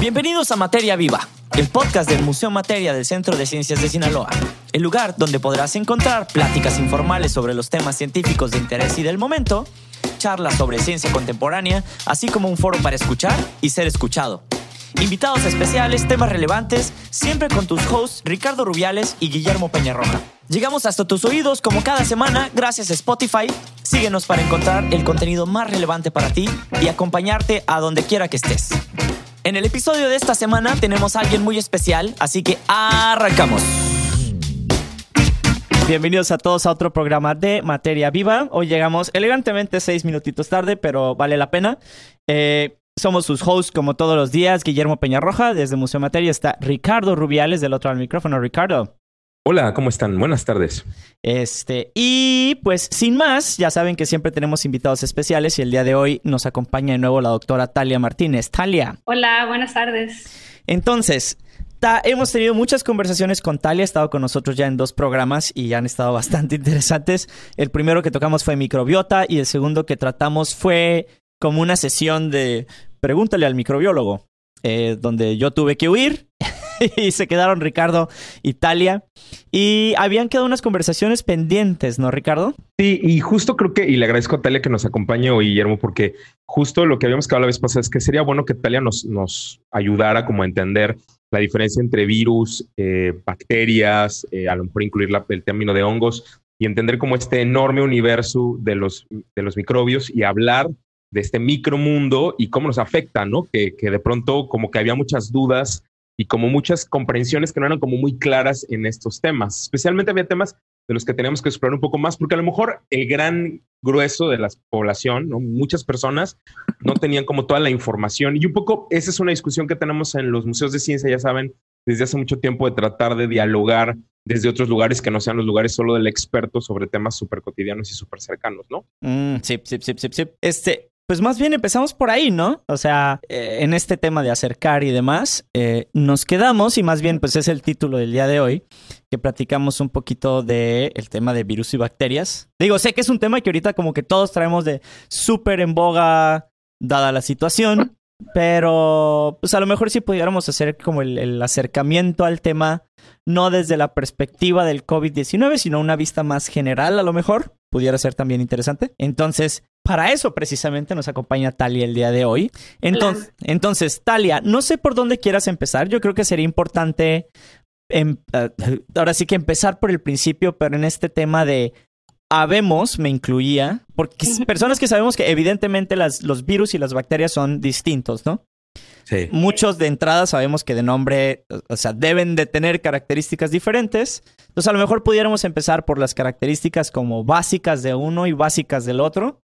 Bienvenidos a Materia Viva, el podcast del Museo Materia del Centro de Ciencias de Sinaloa, el lugar donde podrás encontrar pláticas informales sobre los temas científicos de interés y del momento, charlas sobre ciencia contemporánea, así como un foro para escuchar y ser escuchado. Invitados especiales, temas relevantes, siempre con tus hosts Ricardo Rubiales y Guillermo Peñarroja. Llegamos hasta tus oídos como cada semana gracias a Spotify. Síguenos para encontrar el contenido más relevante para ti y acompañarte a donde quiera que estés. En el episodio de esta semana tenemos a alguien muy especial, así que arrancamos. Bienvenidos a todos a otro programa de Materia Viva. Hoy llegamos elegantemente seis minutitos tarde, pero vale la pena. Eh, somos sus hosts como todos los días, Guillermo Peñarroja, desde Museo Materia está Ricardo Rubiales del otro del micrófono. Ricardo. Hola, ¿cómo están? Buenas tardes. Este, y pues sin más, ya saben que siempre tenemos invitados especiales y el día de hoy nos acompaña de nuevo la doctora Talia Martínez. Talia. Hola, buenas tardes. Entonces, ta, hemos tenido muchas conversaciones con Talia, ha estado con nosotros ya en dos programas y han estado bastante interesantes. El primero que tocamos fue microbiota y el segundo que tratamos fue como una sesión de pregúntale al microbiólogo, eh, donde yo tuve que huir y se quedaron Ricardo y Talia. Y habían quedado unas conversaciones pendientes, ¿no, Ricardo? Sí, y justo creo que, y le agradezco a Talia que nos acompañe hoy, Guillermo, porque justo lo que habíamos quedado la vez pasada es que sería bueno que Talia nos, nos ayudara como a entender la diferencia entre virus, eh, bacterias, eh, a lo mejor incluir el término de hongos y entender como este enorme universo de los, de los microbios y hablar de este micromundo y cómo nos afecta, ¿no? Que de pronto como que había muchas dudas y como muchas comprensiones que no eran como muy claras en estos temas. Especialmente había temas de los que teníamos que explorar un poco más, porque a lo mejor el gran grueso de la población, ¿no? muchas personas no tenían como toda la información. Y un poco esa es una discusión que tenemos en los museos de ciencia, ya saben, desde hace mucho tiempo de tratar de dialogar desde otros lugares que no sean los lugares solo del experto sobre temas súper cotidianos y súper cercanos, ¿no? Mm, sí, sí, sí, sí, sí. Este, pues más bien empezamos por ahí, ¿no? O sea, eh, en este tema de acercar y demás, eh, nos quedamos y más bien pues es el título del día de hoy, que platicamos un poquito del el tema de virus y bacterias. Digo, sé que es un tema que ahorita como que todos traemos de súper en boga, dada la situación, pero pues a lo mejor sí pudiéramos hacer como el, el acercamiento al tema, no desde la perspectiva del COVID-19, sino una vista más general a lo mejor, pudiera ser también interesante. Entonces, para eso precisamente nos acompaña Talia el día de hoy. Entonces, entonces, Talia, no sé por dónde quieras empezar. Yo creo que sería importante, em, uh, ahora sí que empezar por el principio, pero en este tema de habemos, me incluía, porque personas que sabemos que evidentemente las, los virus y las bacterias son distintos, ¿no? Sí. Muchos de entrada sabemos que de nombre, o sea, deben de tener características diferentes. Entonces, a lo mejor pudiéramos empezar por las características como básicas de uno y básicas del otro.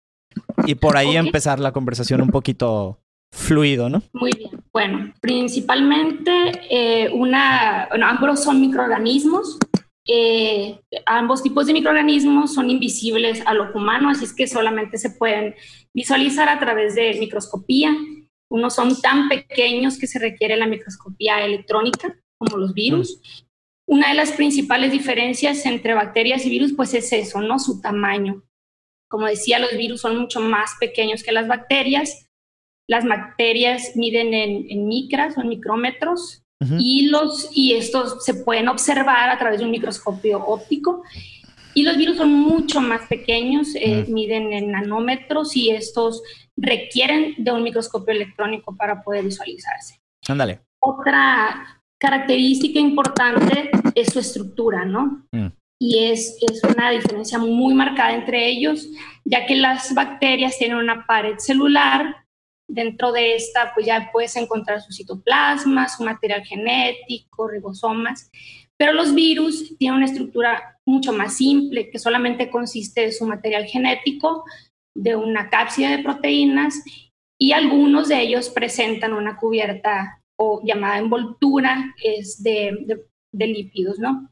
Y por ahí empezar la conversación un poquito fluido, ¿no? Muy bien. Bueno, principalmente eh, una, bueno, ambos son microorganismos. Eh, ambos tipos de microorganismos son invisibles al ojo humano, así es que solamente se pueden visualizar a través de microscopía. Unos son tan pequeños que se requiere la microscopía electrónica, como los virus. Una de las principales diferencias entre bacterias y virus, pues es eso, ¿no? Su tamaño. Como decía, los virus son mucho más pequeños que las bacterias. Las bacterias miden en, en micras o en micrómetros Ujú. y, los, y estos se pueden observar a través de un microscopio óptico. Y los virus son mucho más pequeños, eh, Mm. miden en nanómetros y estos requieren de un microscopio electrónico para poder visualizarse. Ándale. Otra característica importante es su estructura, ¿no? Mm. Y es, es una diferencia muy marcada entre ellos, ya que las bacterias tienen una pared celular. Dentro de esta, pues ya puedes encontrar su citoplasma, su material genético, ribosomas. Pero los virus tienen una estructura mucho más simple, que solamente consiste de su material genético, de una cápside de proteínas y algunos de ellos presentan una cubierta o llamada envoltura es de, de- de lípidos, ¿no?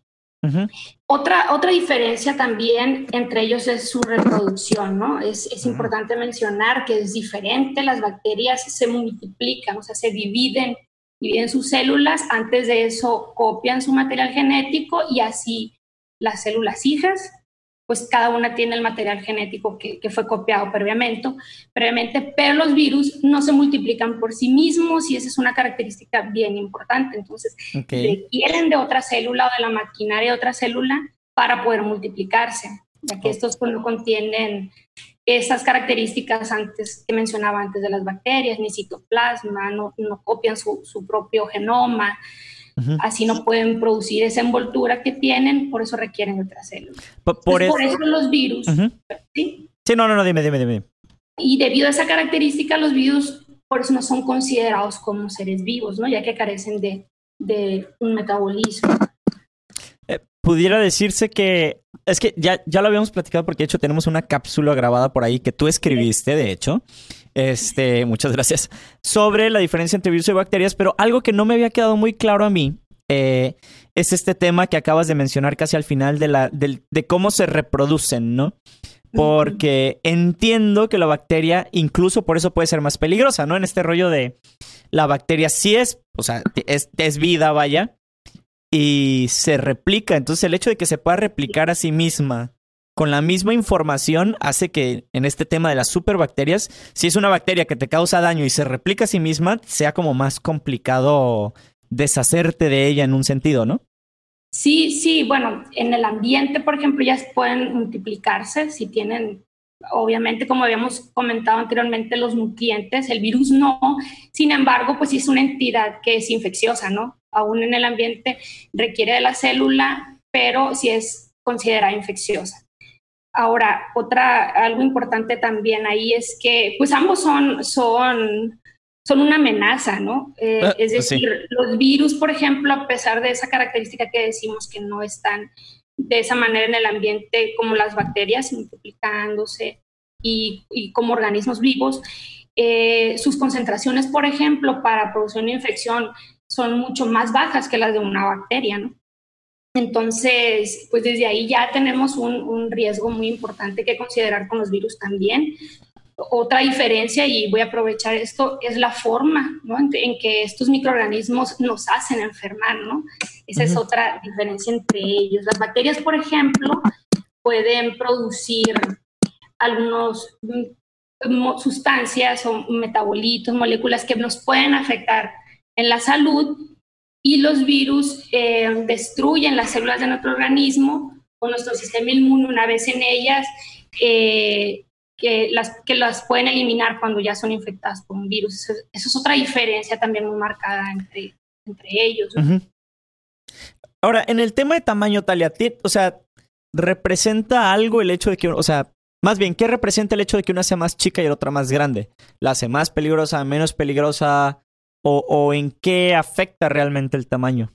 Otra, otra diferencia también entre ellos es su reproducción, ¿no? Es, es importante mencionar que es diferente, las bacterias se multiplican, o sea, se dividen, dividen sus células, antes de eso copian su material genético y así las células hijas pues cada una tiene el material genético que, fue copiado previamente, previamente, pero los virus no se multiplican por sí mismos y esa es una característica bien importante. Entonces, requieren de otra célula o de la maquinaria de otra célula para poder multiplicarse, ya que estos pues, no contienen esas características antes que mencionaba antes de las bacterias, ni citoplasma, no, no copian su, su propio genoma. Así no pueden producir esa envoltura que tienen, por eso requieren otra célula. Por, eso... los virus. ¿sí? sí, no, no, no, dime, dime, dime. Y debido a esa característica, los virus por eso no son considerados como seres vivos, ¿no? Ya que carecen de, de un metabolismo. Eh, pudiera decirse que es que ya, ya lo habíamos platicado porque de hecho tenemos una cápsula grabada por ahí que tú escribiste, de hecho. Este, muchas gracias. Sobre la diferencia entre virus y bacterias, pero algo que no me había quedado muy claro a mí eh, es este tema que acabas de mencionar casi al final de, la, de, cómo se reproducen, ¿no? Porque entiendo que la bacteria, incluso por eso puede ser más peligrosa, ¿no? En este rollo de la bacteria sí es, o sea, es, es vida, vaya, y se replica. Entonces el hecho de que se pueda replicar a sí misma con la misma información hace que en este tema de las superbacterias, si es una bacteria que te causa daño y se replica a sí misma, sea como más complicado deshacerte de ella en un sentido, ¿no? Sí, sí, bueno, en el ambiente, por ejemplo, ya pueden multiplicarse si tienen, obviamente, como habíamos comentado anteriormente, los nutrientes, el virus no, sin embargo, pues es una entidad que es infecciosa, ¿no? Aún en el ambiente requiere de la célula, pero sí es considerada infecciosa. Ahora, otra, algo importante también ahí es que, pues ambos son, son, son una amenaza, ¿no? Eh, ah, es decir, los virus, por ejemplo, a pesar de esa característica que decimos que no están de esa manera en el ambiente como las bacterias, multiplicándose y, como organismos vivos, eh, sus concentraciones, por ejemplo, para producir una infección son mucho más bajas que las de una bacteria, ¿no? Entonces, pues desde ahí ya tenemos un, riesgo muy importante que considerar con los virus también. Otra diferencia, y voy a aprovechar esto, es la forma en, que estos microorganismos nos hacen enfermar, ¿no? Esa es otra diferencia entre ellos. Las bacterias, por ejemplo, pueden producir algunas mm, sustancias o metabolitos, moléculas que nos pueden afectar en la salud y los virus eh, destruyen las células de nuestro organismo o nuestro sistema inmune una vez en ellas, eh, que, las, que las pueden eliminar cuando ya son infectadas por un virus. Eso, es otra diferencia también muy marcada entre, entre ellos. Ahora, en el tema de tamaño, Talia, o sea, ¿representa algo el hecho de que, o sea, más bien, ¿qué representa el hecho de que una sea más chica y la otra más grande? ¿La hace más peligrosa, menos peligrosa? O, en qué afecta realmente el tamaño.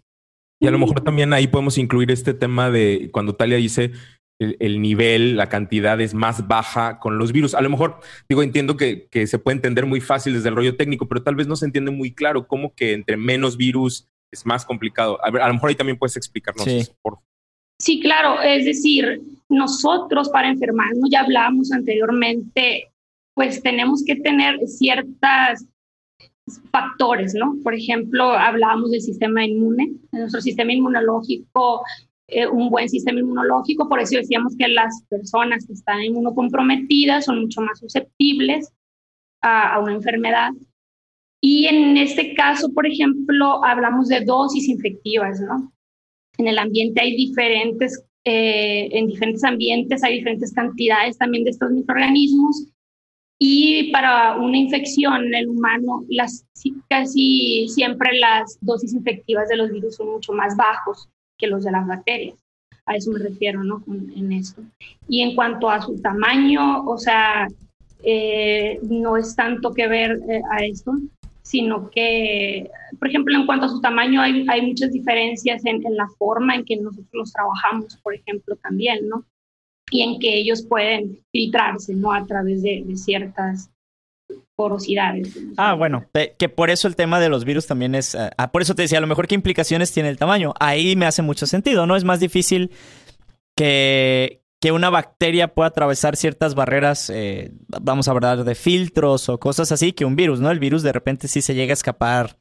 Y a lo mejor también ahí podemos incluir este tema de cuando Talia dice el, nivel, la cantidad es más baja con los virus. A lo mejor, digo, entiendo que, se puede entender muy fácil desde el rollo técnico, pero tal vez no se entiende muy claro cómo que entre menos virus es más complicado. A, ver, a lo mejor ahí también puedes explicarnos sí. eso, por Sí, claro, es decir, nosotros para enfermarnos, ya hablábamos anteriormente, pues tenemos que tener ciertas factores, ¿no? Por ejemplo, hablábamos del sistema inmune, nuestro sistema inmunológico, eh, un buen sistema inmunológico, por eso decíamos que las personas que están inmunocomprometidas son mucho más susceptibles a, una enfermedad. Y en este caso, por ejemplo, hablamos de dosis infectivas, ¿no? En el ambiente hay diferentes, eh, en diferentes ambientes hay diferentes cantidades también de estos microorganismos y para una infección en el humano, las, casi siempre las dosis infectivas de los virus son mucho más bajos que los de las bacterias. A eso me refiero, ¿no? En esto. Y en cuanto a su tamaño, o sea, eh, no es tanto que ver eh, a esto, sino que, por ejemplo, en cuanto a su tamaño, hay, hay muchas diferencias en, en, la forma en que nosotros los trabajamos, por ejemplo, también, ¿no? Y en que ellos pueden filtrarse, ¿no? A través de, ciertas porosidades. Ah, bueno, que por eso el tema de los virus también es, eh, ah, por eso te decía, a lo mejor qué implicaciones tiene el tamaño. Ahí me hace mucho sentido, ¿no? Es más difícil que, que una bacteria pueda atravesar ciertas barreras, eh, vamos a hablar de filtros o cosas así, que un virus, ¿no? El virus de repente sí se llega a escapar.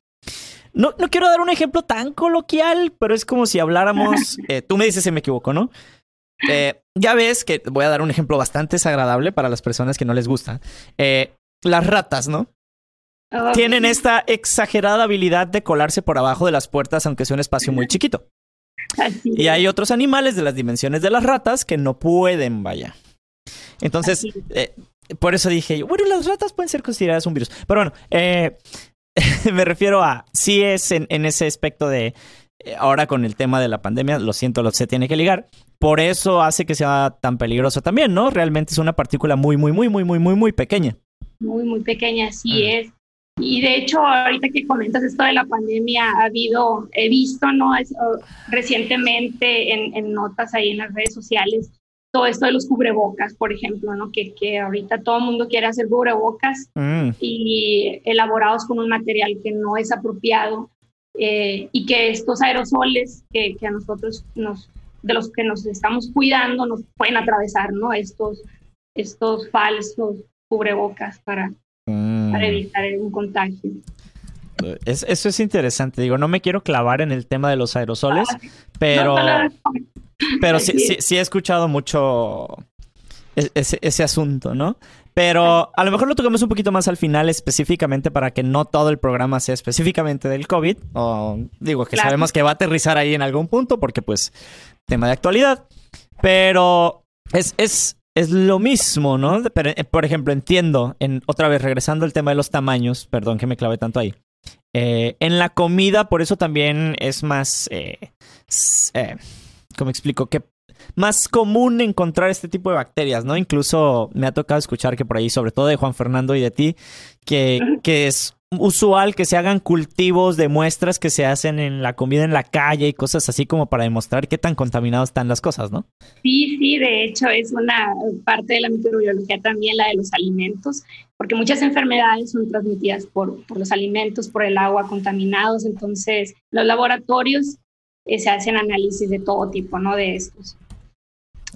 No, no quiero dar un ejemplo tan coloquial, pero es como si habláramos, eh, tú me dices si me equivoco, ¿no? Eh, ya ves que voy a dar un ejemplo bastante desagradable para las personas que no les gusta. Eh, las ratas, ¿no? Ah, Tienen esta exagerada habilidad de colarse por abajo de las puertas, aunque sea un espacio muy chiquito. así Y hay otros animales de las dimensiones de las ratas que no pueden, vaya. Entonces, eh, por eso dije, yo, bueno, las ratas pueden ser consideradas un virus. Pero bueno, eh, me refiero a, sí es en, en ese aspecto de, ahora con el tema de la pandemia, lo siento, se tiene que ligar. Por eso hace que sea tan peligroso también, ¿no? Realmente es una partícula muy, muy, muy, muy, muy, muy, muy pequeña. muy, muy pequeña, así Mm. es. Y de hecho, ahorita que comentas esto de la pandemia, ha habido, he visto, ¿no? Es, oh, recientemente en, en notas ahí en las redes sociales, todo esto de los cubrebocas, por ejemplo, ¿no? Que, que ahorita todo el mundo quiere hacer cubrebocas Mm, y elaborados con un material que no es apropiado eh, y que estos aerosoles que, que a nosotros nos, de los que nos estamos cuidando nos pueden atravesar, ¿no? Estos, estos falsos cubrebocas para, mm. para evitar un contagio. Es- eso es interesante. Digo, no me quiero clavar en el tema de los aerosoles, pero... No, no, no. Pero sí, sí, sí he escuchado mucho ese, ese asunto, ¿no? Pero a lo mejor lo tocamos un poquito más al final específicamente para que no todo el programa sea específicamente del COVID. O digo que Claro. sabemos que va a aterrizar ahí en algún punto porque pues tema de actualidad. Pero es, es, es lo mismo, ¿no? Pero, eh, por ejemplo, entiendo, en, otra vez regresando al tema de los tamaños, perdón que me clavé tanto ahí. Eh, en la comida, por eso también es más... eh, eh, ¿Cómo explico? Que más común encontrar este tipo de bacterias, ¿no? Incluso me ha tocado escuchar que por ahí, sobre todo de Juan Fernando y de ti, que, que es usual que se hagan cultivos de muestras que se hacen en la comida en la calle y cosas así como para demostrar qué tan contaminadas están las cosas, ¿no? Sí, sí, de hecho es una parte de la microbiología también la de los alimentos, porque muchas enfermedades son transmitidas por, por los alimentos, por el agua contaminados, entonces los laboratorios eh, se hacen análisis de todo tipo, ¿no? De estos,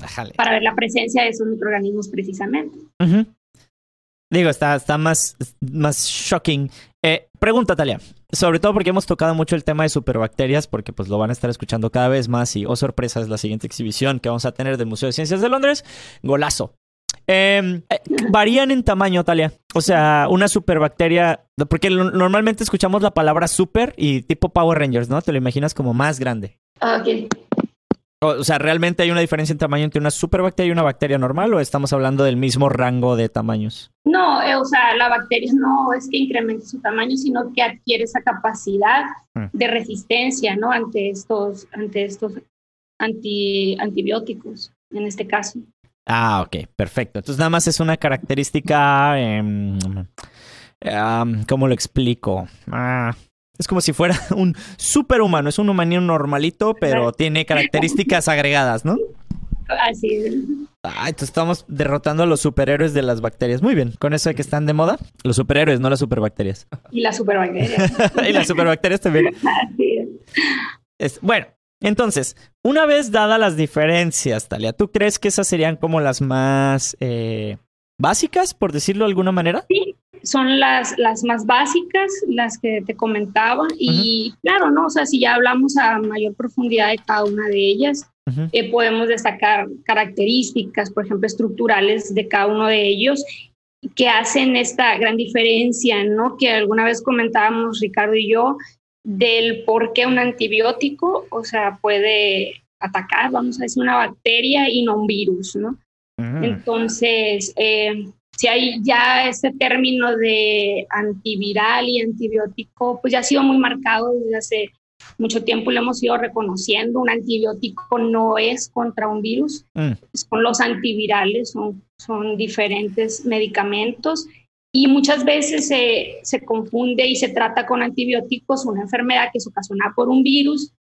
Ajale. para ver la presencia de esos microorganismos precisamente. Digo, está, está más, más shocking. Eh, pregunta, Talia. Sobre todo porque hemos tocado mucho el tema de superbacterias, porque pues lo van a estar escuchando cada vez más y, oh sorpresa, es la siguiente exhibición que vamos a tener del Museo de Ciencias de Londres. Golazo. Eh, eh, varían en tamaño, Talia. O sea, una superbacteria, porque normalmente escuchamos la palabra super y tipo Power Rangers, ¿no? Te lo imaginas como más grande. Ok. O, sea, ¿realmente hay una diferencia en tamaño entre una superbacteria y una bacteria normal o estamos hablando del mismo rango de tamaños? No, eh, o sea, la bacteria no es que incremente su tamaño, sino que adquiere esa capacidad Mm. de resistencia, ¿no? Ante estos, ante estos anti, antibióticos, en este caso. Ah, ok, perfecto. Entonces nada más es una característica, em, am, ¿cómo lo explico? Ah, es como si fuera un superhumano, es un humanito normalito, pero tiene características agregadas, ¿no? Así es. Ah, entonces estamos derrotando a los superhéroes de las bacterias. Muy bien, con eso de que están de moda, los superhéroes, no las superbacterias. Y la superbacteria. y las superbacterias también. Así es. Es- bueno, entonces, una vez dadas las diferencias, Talia, ¿tú crees que esas serían como las más eh, básicas, por decirlo de alguna manera? Son las, las más básicas, las que te comentaba. Y claro, ¿no? O sea, si ya hablamos a mayor profundidad de cada una de ellas, eh, podemos destacar características, por ejemplo, estructurales de cada uno de ellos que hacen esta gran diferencia, ¿no? Que alguna vez comentábamos Ricardo y yo del por qué un antibiótico, o sea, puede atacar, vamos a decir, una bacteria y no un virus, ¿no? Mm. Entonces, eh, si hay ya ese término de antiviral y antibiótico, pues ya ha sido muy marcado desde hace mucho tiempo y lo hemos ido reconociendo. Un antibiótico no es contra un virus, Mm. son los antivirales, son, son diferentes medicamentos y muchas veces se, se confunde y se trata con antibióticos una enfermedad que es ocasionada por un virus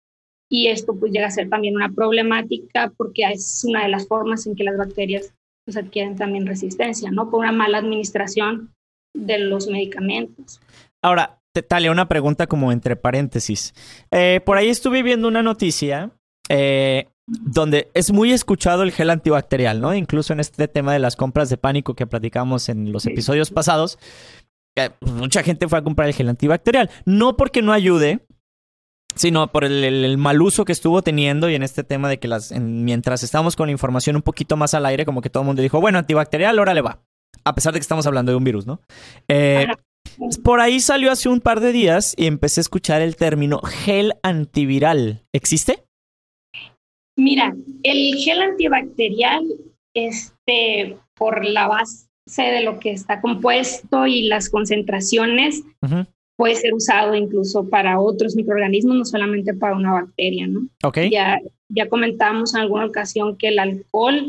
y esto pues llega a ser también una problemática porque es una de las formas en que las bacterias pues adquieren también resistencia, ¿no? Por una mala administración de los medicamentos. Ahora, te- Talia, una pregunta como entre paréntesis. Eh, por ahí estuve viendo una noticia eh, donde es muy escuchado el gel antibacterial, ¿no? Incluso en este tema de las compras de pánico que platicamos en los episodios pasados, eh, mucha gente fue a comprar el gel antibacterial. No porque no ayude, Sí, no, por el, el- el mal uso que estuvo teniendo y en este tema de que las, en- mientras estábamos con la información un poquito más al aire, como que todo el mundo dijo, bueno, antibacterial, órale va. A pesar de que estamos hablando de un virus, ¿no? Eh, por ahí salió hace un par de días y empecé a escuchar el término gel antiviral. ¿Existe? Mira, el gel antibacterial, este, por la base de lo que está compuesto y las concentraciones, Ujú. Puede ser usado incluso para otros microorganismos, no solamente para una bacteria, ¿no? Ok. Ya, ya comentamos en alguna ocasión que el alcohol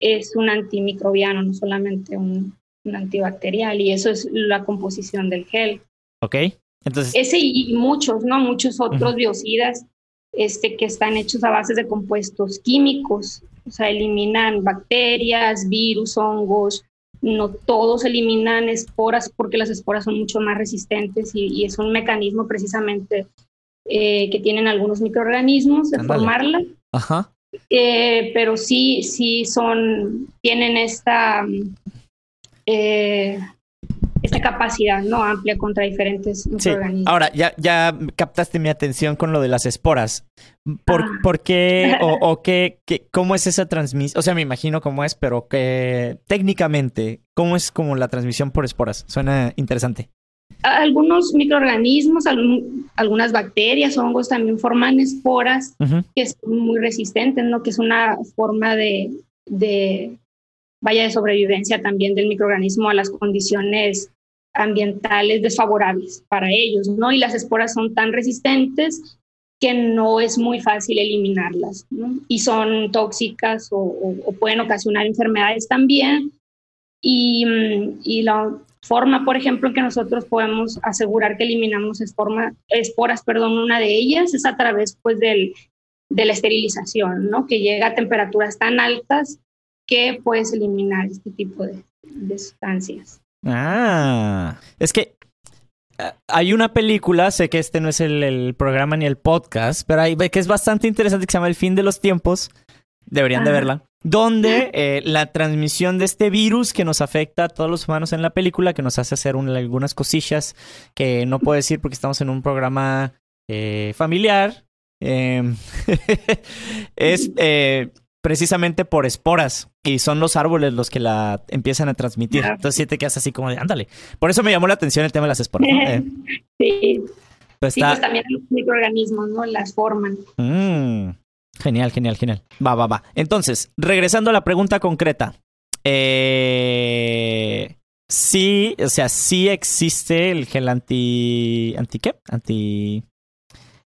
es un antimicrobiano, no solamente un, un antibacterial, y eso es la composición del gel. Ok. Entonces, Ese y, muchos, ¿no? Muchos otros biocidas este, que están hechos a bases de compuestos químicos, o sea, eliminan bacterias, virus, hongos, no todos eliminan esporas porque las esporas son mucho más resistentes y, y es un mecanismo precisamente eh, que tienen algunos microorganismos de formarla. ajá. Eh, pero sí, sí son, tienen esta, eh, esta capacidad no amplia contra diferentes Sí. microorganismos. Ahora, ya, ya captaste mi atención con lo de las esporas. ¿Por, Ah. por qué o, o qué, qué- cómo es esa transmisión? O sea, me imagino cómo es, pero que técnicamente, ¿cómo es como la transmisión por esporas? Suena interesante. Algunos microorganismos, algún- algunas bacterias, hongos también forman esporas que son muy resistentes, ¿no? Que es una forma de, de, vaya, de sobrevivencia también del microorganismo a las condiciones ambientales desfavorables para ellos, ¿no? Y las esporas son tan resistentes que no es muy fácil eliminarlas, ¿no? Y son tóxicas o, pueden ocasionar enfermedades también. Y, mm, y la forma, por ejemplo, en que nosotros podemos asegurar que eliminamos esporas, perdón, una de ellas es a través, pues, de la esterilización, ¿no? Que llega a temperaturas tan altas que puedes eliminar este tipo de sustancias. Ah, es que eh, hay una película, sé que este no es el, el programa ni el podcast, pero hay que es bastante interesante que se llama El fin de los tiempos. Deberían de verla. Donde eh, la transmisión de este virus que nos afecta a todos los humanos en la película, que nos hace hacer un- algunas cosillas que no puedo decir porque estamos en un programa eh, familiar, eh, es eh, precisamente por esporas y son los árboles los que la empiezan a transmitir. Entonces sí te quedas así como de, ándale. Por eso me llamó la atención el tema de las esporas. ¿no? Eh, Sí, pues sí, está- pues también los microorganismos, ¿no? Las forman. Mm, genial, genial, genial. Va, va, va. Entonces, regresando a la pregunta concreta. Eh, sí, o sea, sí existe el gel anti... ¿Anti qué? Anti...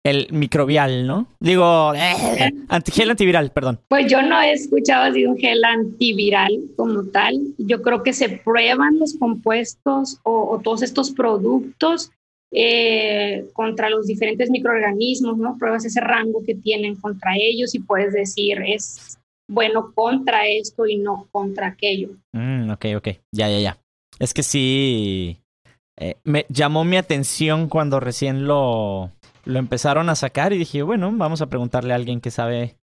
El microbial, ¿no? Digo, eh, gel antiviral, perdón. Pues yo no he escuchado así un gel antiviral como tal. Yo creo que se prueban los compuestos o, o todos estos productos eh, contra los diferentes microorganismos, ¿no? Pruebas ese rango que tienen contra ellos y puedes decir es bueno contra esto y no contra aquello. Mm, ok, ok. Ya, ya, ya. Es que sí. eh, me llamó mi atención cuando recién lo, lo empezaron a sacar y dije, bueno, vamos a preguntarle a alguien que sabe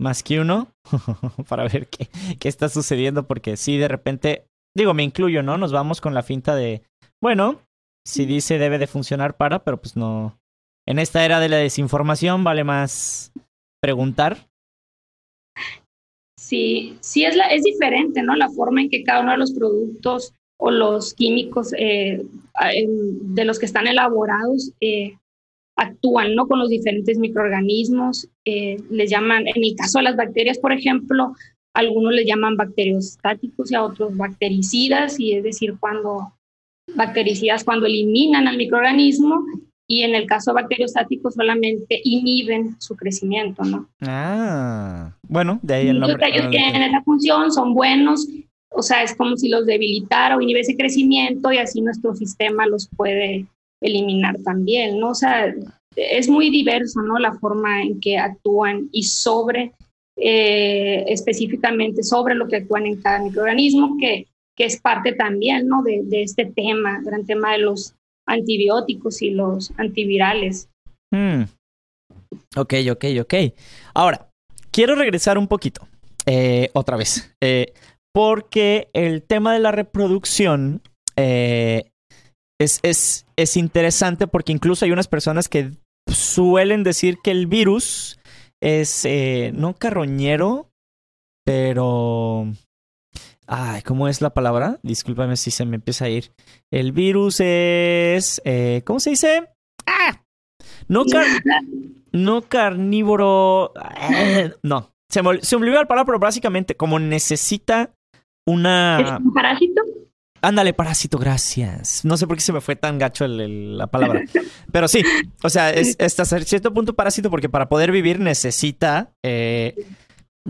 más que uno para ver qué, qué está sucediendo, porque sí, de repente, digo, me incluyo, ¿no? Nos vamos con la finta de, bueno, si dice debe de funcionar para, pero pues no. En esta era de la desinformación vale más preguntar. Sí, sí es, la, es diferente, ¿no? La forma en que cada uno de los productos o los químicos eh, de los que están elaborados eh, actúan, ¿no? Con los diferentes microorganismos. eh, les llaman, en el caso de las bacterias, por ejemplo, algunos les llaman bacteriostáticos y a otros bactericidas, y es decir, cuando bactericidas cuando eliminan al microorganismo y en el caso bacteriostáticos solamente inhiben su crecimiento, ¿no? Ah, bueno, de ahí el nombre. de Ah, tienen esa función, son buenos, o sea, es como si los debilitara o inhibe ese crecimiento y así nuestro sistema los puede eliminar también, ¿no? O sea, es muy diverso, ¿no? La forma en que actúan y sobre, eh, específicamente sobre lo que actúan en cada microorganismo, que, que es parte también, ¿no? De, de este tema, gran tema de los antibióticos y los antivirales. Hmm. Ok, ok, ok. Ahora, quiero regresar un poquito. eh, otra vez. eh, porque el tema de la reproducción eh, es, es, es interesante porque incluso hay unas personas que suelen decir que el virus es eh, no carroñero, pero... Ay, ¿cómo es la palabra? Discúlpame si se me empieza a ir. El virus es... eh, ¿Cómo se dice? ¡Ah! No, no carnívoro... eh, no, se me, olvidó la palabra, pero básicamente como necesita ¿Es una... un parásito? Ándale, parásito, gracias. No sé por qué se me fue tan gacho el- el- la palabra. Pero sí, o sea, es hasta cierto punto parásito porque para poder vivir necesita eh,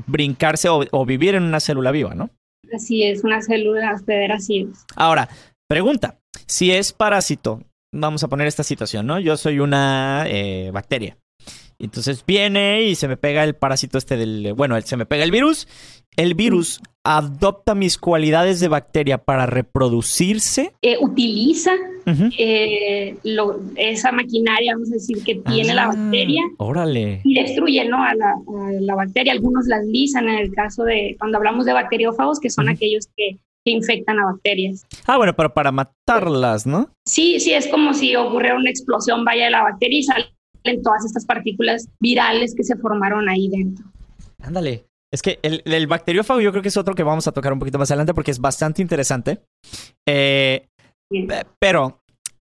brincarse o, o vivir en una célula viva, ¿no? Así es, una célula hospedera, así es. Ahora, pregunta, si es parásito, vamos a poner esta situación, ¿no? Yo soy una eh, bacteria. Entonces viene y se me pega el parásito este del... Bueno, se me pega el virus. El virus adopta mis cualidades de bacteria para reproducirse. Eh, utiliza eh, lo- esa maquinaria, vamos a decir, que tiene la Ah, bacteria Órale. y destruye ¿no? a, la, a la bacteria. Algunos las lisan en el caso de cuando hablamos de bacteriófagos, que son aquellos que, que infectan a bacterias. Ah, bueno, pero para matarlas, ¿no? Sí, sí, es como si ocurriera una explosión vaya de la bacteria y salen todas estas partículas virales que se formaron ahí dentro. Ándale. Es que el, el bacteriófago yo creo que es otro que vamos a tocar un poquito más adelante porque es bastante interesante. Eh, Pe- Pero,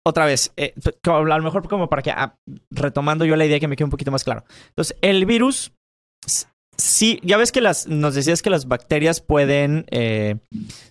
otra vez, eh, a lo mejor como para que, ah, retomando yo la idea que me quede un poquito más claro. Entonces, el virus, sí, ya ves que las, nos decías que las bacterias pueden, eh,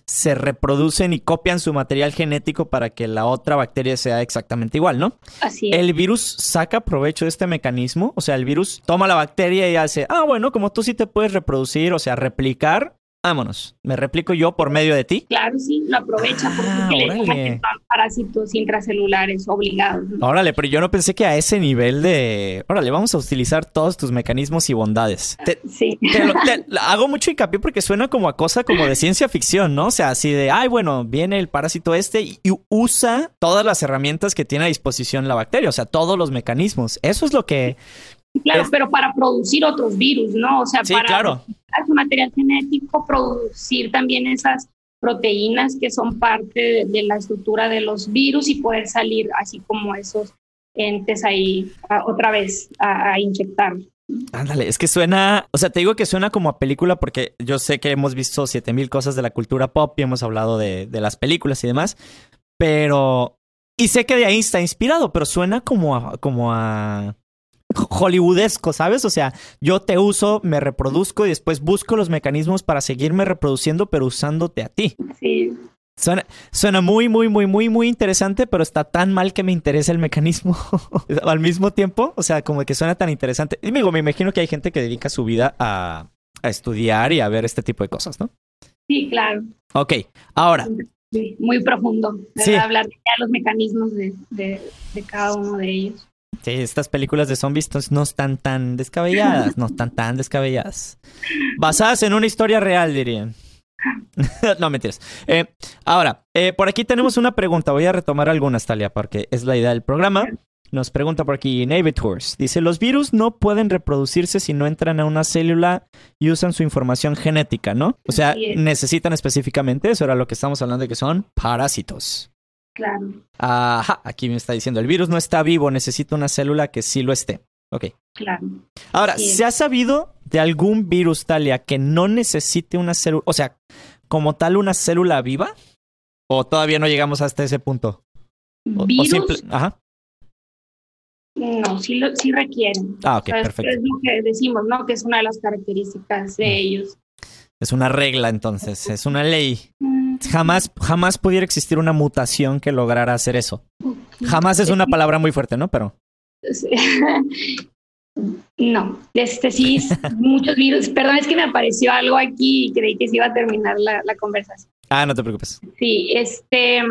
se reproducen y copian su material genético para que la otra bacteria sea exactamente igual, ¿no? Así es. El virus saca provecho de este mecanismo, o sea, el virus toma la bacteria y hace, ah, bueno, como tú sí te puedes reproducir, o sea, replicar, vámonos, me replico yo por medio de ti. Claro, sí, lo aprovecha porque Ah, le parásitos intracelulares obligados. ¿no? Órale, pero yo no pensé que a ese nivel de. Órale, vamos a utilizar todos tus mecanismos y bondades. Te, Sí. te lo- te- hago mucho hincapié porque suena como a cosa como de ciencia ficción, ¿no? O sea, así de, ay, bueno, viene el parásito este y usa todas las herramientas que tiene a disposición la bacteria, o sea, todos los mecanismos. Eso es lo que. Claro, Es- pero para producir otros virus, ¿no? O sea, Sí, para claro. su material genético, producir también esas proteínas que son parte de, de la estructura de los virus y poder salir así como esos entes ahí a- otra vez a, a inyectar. Ándale, es que suena. O sea, te digo que suena como a película porque yo sé que hemos visto 7000 cosas de la cultura pop y hemos hablado de, de las películas y demás, pero. Y sé que de ahí está inspirado, pero suena como a, como a hollywoodesco, ¿sabes? O sea, yo te uso, me reproduzco y después busco los mecanismos para seguirme reproduciendo, pero usándote a ti. Sí, Suena, suena muy, muy, muy, muy, muy interesante, pero está tan mal que me interesa el mecanismo al mismo tiempo. O sea, como que suena tan interesante. Y digo, me imagino que hay gente que dedica su vida a, a estudiar y a ver este tipo de cosas, ¿no? sí, claro. Ok, ahora, Sí, muy profundo. Sí. Hablar de los mecanismos de, de, de cada uno de ellos. Sí, estas películas de zombies no están tan descabelladas, no están tan descabelladas. Basadas en una historia real, dirían. no, mentiras. Eh, ahora, eh, por aquí tenemos una pregunta. Voy a retomar algunas, Talia, porque es la idea del programa. Nos pregunta por aquí Navy Tours. Dice, los virus no pueden reproducirse si no entran a una célula y usan su información genética, ¿no? O sea, necesitan específicamente, eso era lo que estamos hablando de que son parásitos. Claro. Ajá, aquí me está diciendo, el virus no está vivo, necesita una célula que sí lo esté. Ok. Claro. Ahora. ¿se ha sabido de algún virus, Talia, que no necesite una célula, o sea, como tal una célula viva? ¿O todavía no llegamos hasta ese punto? O- o Virus, simple- Ajá. no, sí, lo, sí requieren. Ah, ok, O sea, es- perfecto. Es lo que decimos, ¿no? Que es una de las características de Mm. ellos. Es una regla entonces, es una ley. Mm, Jamás, jamás pudiera existir una mutación que lograra hacer eso. Jamás es una palabra muy fuerte, ¿no? Pero. No, este sí, muchos virus. Perdón, es que me apareció algo aquí y creí que se iba a terminar la, la conversación. Ah, no te preocupes. Sí, este,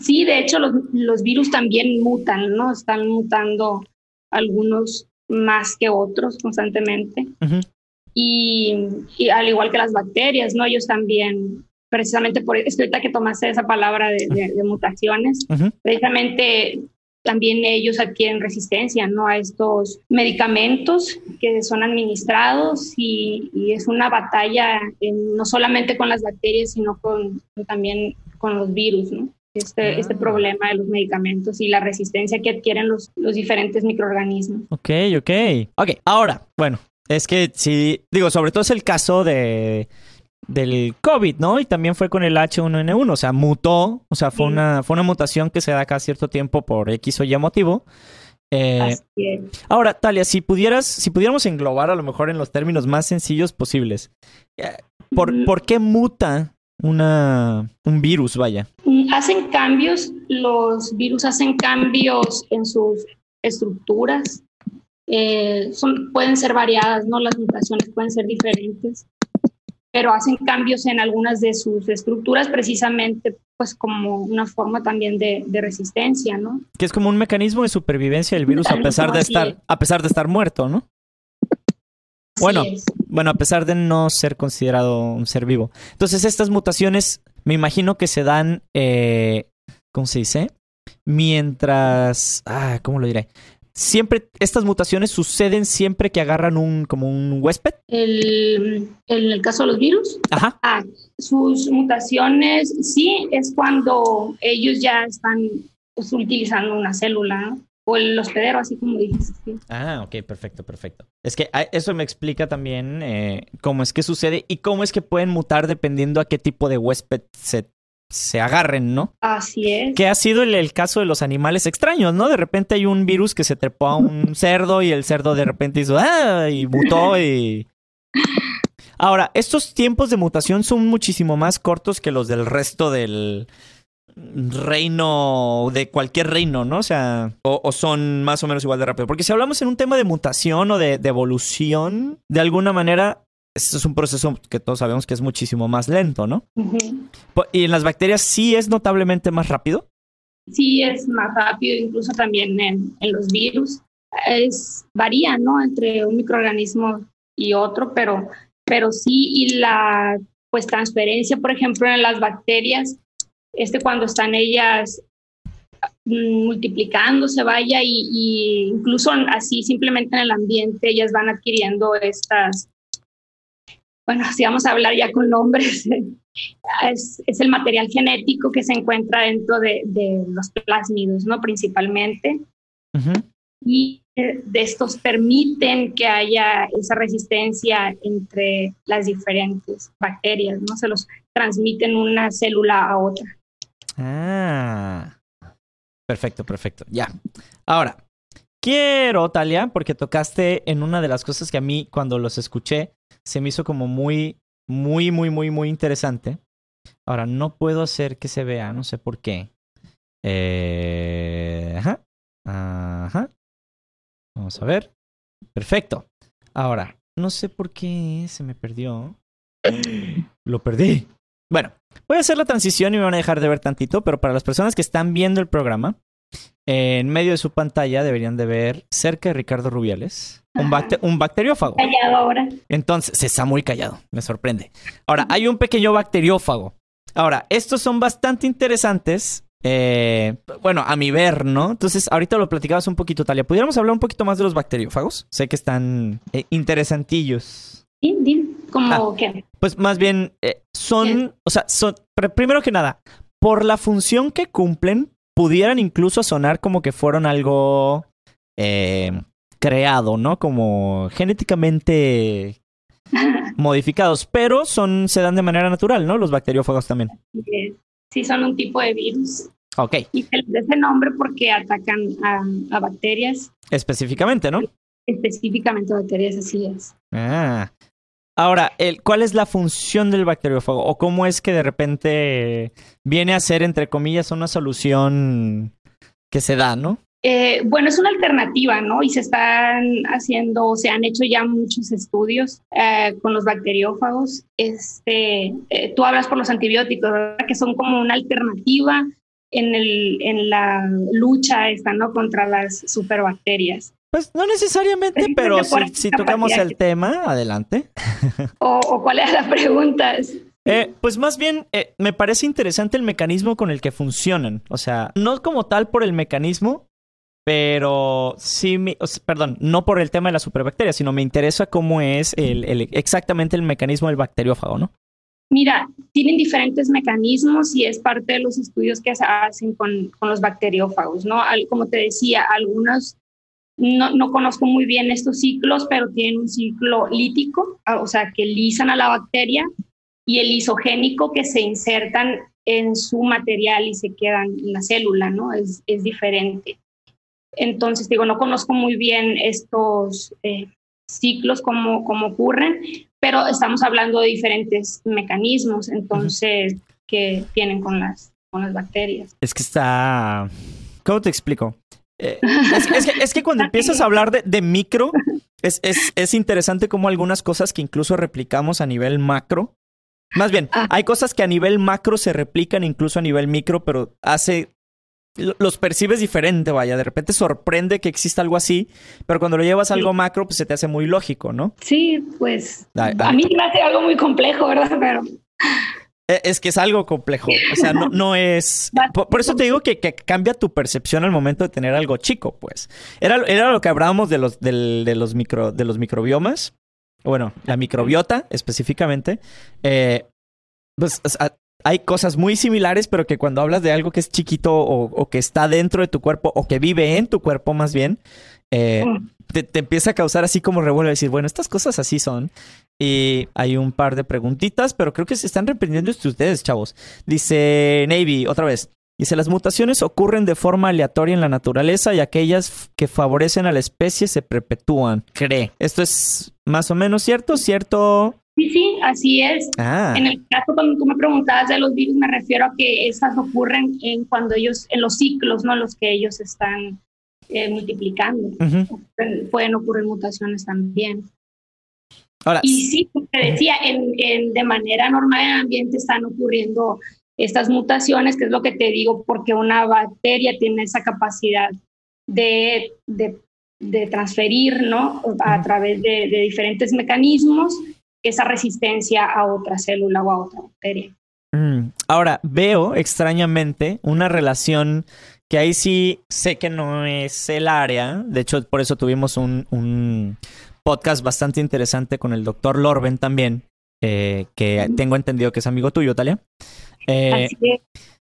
sí, de hecho los, los virus también mutan, ¿no? Están mutando algunos más que otros constantemente. Y, y al igual que las bacterias, ¿no? Ellos también, precisamente por es que ahorita que tomaste esa palabra de, de- de mutaciones, precisamente también ellos adquieren resistencia, ¿no? A estos medicamentos que son administrados y, y es una batalla en- no solamente con las bacterias, sino con, también con los virus, ¿no? este, Ah. este problema de los medicamentos y la resistencia que adquieren los, los diferentes microorganismos. Ok, ok. Ok, ahora, bueno, es que sí, digo, sobre todo es el caso de del COVID, ¿no? Y también fue con el H1N1, o sea, mutó, o sea, fue Sí. una, fue una mutación que se da cada cierto tiempo por X o Y motivo. Eh, Así es. ahora, Talia, si pudieras, si pudiéramos englobar a lo mejor en los términos más sencillos posibles, eh, ¿por, Mm. ¿por qué muta una, un virus, vaya? Hacen cambios, los virus hacen cambios en sus estructuras. Eh, son, pueden ser variadas, ¿no? Las mutaciones pueden ser diferentes, pero hacen cambios en algunas de sus estructuras precisamente pues como una forma también de, de resistencia, ¿no? Que es como un mecanismo de supervivencia del virus a pesar de estar, es. a pesar de estar muerto, ¿no? Bueno. Bueno, a pesar de no ser considerado un ser vivo. Entonces, estas mutaciones me imagino que se dan, eh, ¿cómo se dice? Mientras, ah, ¿cómo lo diré? Siempre, estas mutaciones suceden siempre que agarran un, como un huésped. El- en el caso de los virus, Ajá. Ah, sus mutaciones, sí, es cuando ellos ya están pues, utilizando una célula, ¿no? O el hospedero, así como dijiste. sí. Ah, ok, perfecto, perfecto. Es que ah, eso me explica también eh, cómo es que sucede y cómo es que pueden mutar dependiendo a qué tipo de huésped se, se agarren, ¿no? Así es. Que ha sido el, el caso de los animales extraños, ¿no? De repente hay un virus que se trepó a un cerdo y el cerdo de repente hizo ¡ah! y mutó y... Ahora, estos tiempos de mutación son muchísimo más cortos que los del resto del reino, de cualquier reino, ¿no? O sea, o, o son más o menos igual de rápido. Porque si hablamos en un tema de mutación o de, de evolución, de alguna manera, este es un proceso que todos sabemos que es muchísimo más lento, ¿no? Y en las bacterias sí es notablemente más rápido. Sí, es más rápido, incluso también en, en los virus. Es, varía, ¿no? Entre un microorganismo y otro, pero, pero sí, y la pues transferencia, por ejemplo, en las bacterias, este cuando están ellas mm, multiplicándose, vaya, y, y incluso así simplemente en el ambiente ellas van adquiriendo estas, bueno, si vamos a hablar ya con nombres, es, es el material genético que se encuentra dentro de, de los plásmidos, ¿no? Principalmente. Y eh, de estos permiten que haya esa resistencia entre las diferentes bacterias, ¿no? Se los transmiten una célula a otra. Ah. Perfecto, perfecto. Ya. Ahora, quiero, Talia, porque tocaste en una de las cosas que a mí, cuando los escuché, se me hizo como muy, muy, muy, muy, muy interesante. Ahora, no puedo hacer que se vea, no sé por qué. Eh, ajá. Ajá. Vamos a ver. Perfecto. Ahora, no sé por qué se me perdió. Lo perdí. Bueno, voy a hacer la transición y me van a dejar de ver tantito, pero para las personas que están viendo el programa, en medio de su pantalla deberían de ver cerca de Ricardo Rubiales un, bacte- un bacteriófago. Callado ahora. Entonces, se está muy callado, me sorprende. Ahora, hay un pequeño bacteriófago. Ahora, estos son bastante interesantes. eh, bueno, a mi ver, ¿no? Entonces, ahorita lo platicabas un poquito, Talia. ¿Pudiéramos hablar un poquito más de los bacteriófagos? Sé que están eh, interesantillos. Como Ah. Pues más bien, eh, son, o sea, son, pr- primero que nada, por la función que cumplen, pudieran incluso sonar como que fueron algo eh, creado, ¿no? Como genéticamente modificados, pero son, se dan de manera natural, ¿no? Los bacteriófagos también. sí son un tipo de virus. Ok, Y se les da ese nombre porque atacan a, a bacterias, específicamente, ¿no? específicamente bacterias, así es. Ah. Ahora, ¿cuál es la función del bacteriófago? ¿O cómo es que de repente viene a ser, entre comillas, una solución que se da, ¿no? Eh, bueno, es una alternativa, ¿no? Y se están haciendo, se han hecho ya muchos estudios eh, con los bacteriófagos. Este, eh, tú hablas por los antibióticos, ¿verdad? Que son como una alternativa en, el, en la lucha esta, ¿no? Contra las superbacterias. Pues no necesariamente, pero si, tocamos el tema, adelante. ¿O, o cuál es la pregunta? Eh, pues más bien, eh, me parece interesante el mecanismo con el que funcionan. O sea, no como tal por el mecanismo, pero sí, me- o sea, perdón, no por el tema de la superbacteria, sino me interesa cómo es el, el- exactamente el mecanismo del bacteriófago, ¿no? Mira, tienen diferentes mecanismos y es parte de los estudios que se hacen con, con los bacteriófagos, ¿no? como te decía, algunos no, no, conozco muy bien estos ciclos, pero tienen un ciclo lítico, ah, o sea, que lisan a la bacteria, y el isogénico que se insertan en su material y se quedan en la célula, ¿no? Es, es diferente. Entonces, digo, no conozco muy bien estos eh, ciclos, cómo, cómo ocurren, pero estamos hablando de diferentes mecanismos, entonces, que tienen con las, con las bacterias. Es que está... ¿Cómo te explico? Eh, es, que, cuando empiezas a hablar de, micro, es, es, interesante cómo algunas cosas que incluso replicamos a nivel macro, más bien, ah. hay cosas que a nivel macro se replican incluso a nivel micro, pero hace los percibes diferente, vaya, de repente sorprende que exista algo así, pero cuando lo llevas a algo macro, pues se te hace muy lógico, ¿no? Sí, pues a mí me hace algo muy complejo, ¿verdad? Pero... E, es que es algo complejo, o sea, no, no es... Por, eso te digo que, cambia tu percepción al momento de tener algo chico, pues. Era, era lo que hablábamos de los, de los, micro, de los microbiomas, bueno, la microbiota específicamente. Eh, pues hay cosas muy similares, pero que cuando hablas de algo que es chiquito o, que está dentro de tu cuerpo o que vive en tu cuerpo más bien, eh, mm. te, empieza a causar así como revuelo decir, bueno, estas cosas así son. Y hay un par de preguntitas, pero creo que se están reprendiendo ustedes, chavos. Dice Navy, otra vez. Dice, las mutaciones ocurren de forma aleatoria en la naturaleza y aquellas que favorecen a la especie se perpetúan. Cree. ¿Esto es más o menos cierto? ¿Cierto? Sí, sí, así es. Ah. En el caso cuando tú me preguntabas de los virus, me refiero a que estas ocurren en cuando ellos, en los ciclos, ¿no? Los que ellos están eh, multiplicando. Pueden ocurrir mutaciones también. Ahora, y sí, como te decía, en, de manera normal en el ambiente están ocurriendo estas mutaciones, que es lo que te digo, porque una bacteria tiene esa capacidad de, de, de transferir, ¿no? A través de, de diferentes mecanismos esa resistencia a otra célula o a otra bacteria. Mm. Ahora, veo extrañamente una relación que ahí sí sé que no es el área. De hecho, por eso tuvimos un, podcast bastante interesante con el doctor Lorben también, eh, que tengo entendido que es amigo tuyo, Talia. Eh,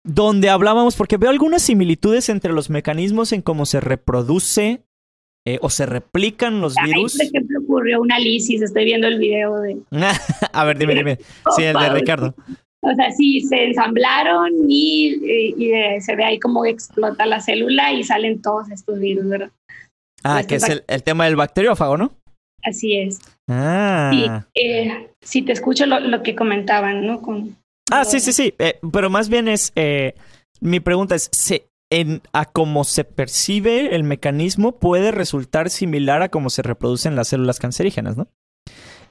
donde hablábamos, porque veo algunas similitudes entre los mecanismos en cómo se reproduce eh, o se replican los virus. Por ejemplo, ocurrió una lisis, estoy viendo el video de... a ver, dime, dime. Sí, el de Ricardo. O sea, sí, se ensamblaron y, se ve ahí como explota la célula y salen todos estos virus, ¿verdad? Ah, que es el, tema del bacteriófago, ¿no? Así es. Ah. Eh, sí, te escucho lo, que comentaban, ¿no? Con, ah, sí, sí, sí. pero más bien es, mi pregunta es, ¿se, en, a cómo se percibe el mecanismo puede resultar similar a cómo se reproducen las células cancerígenas, ¿no?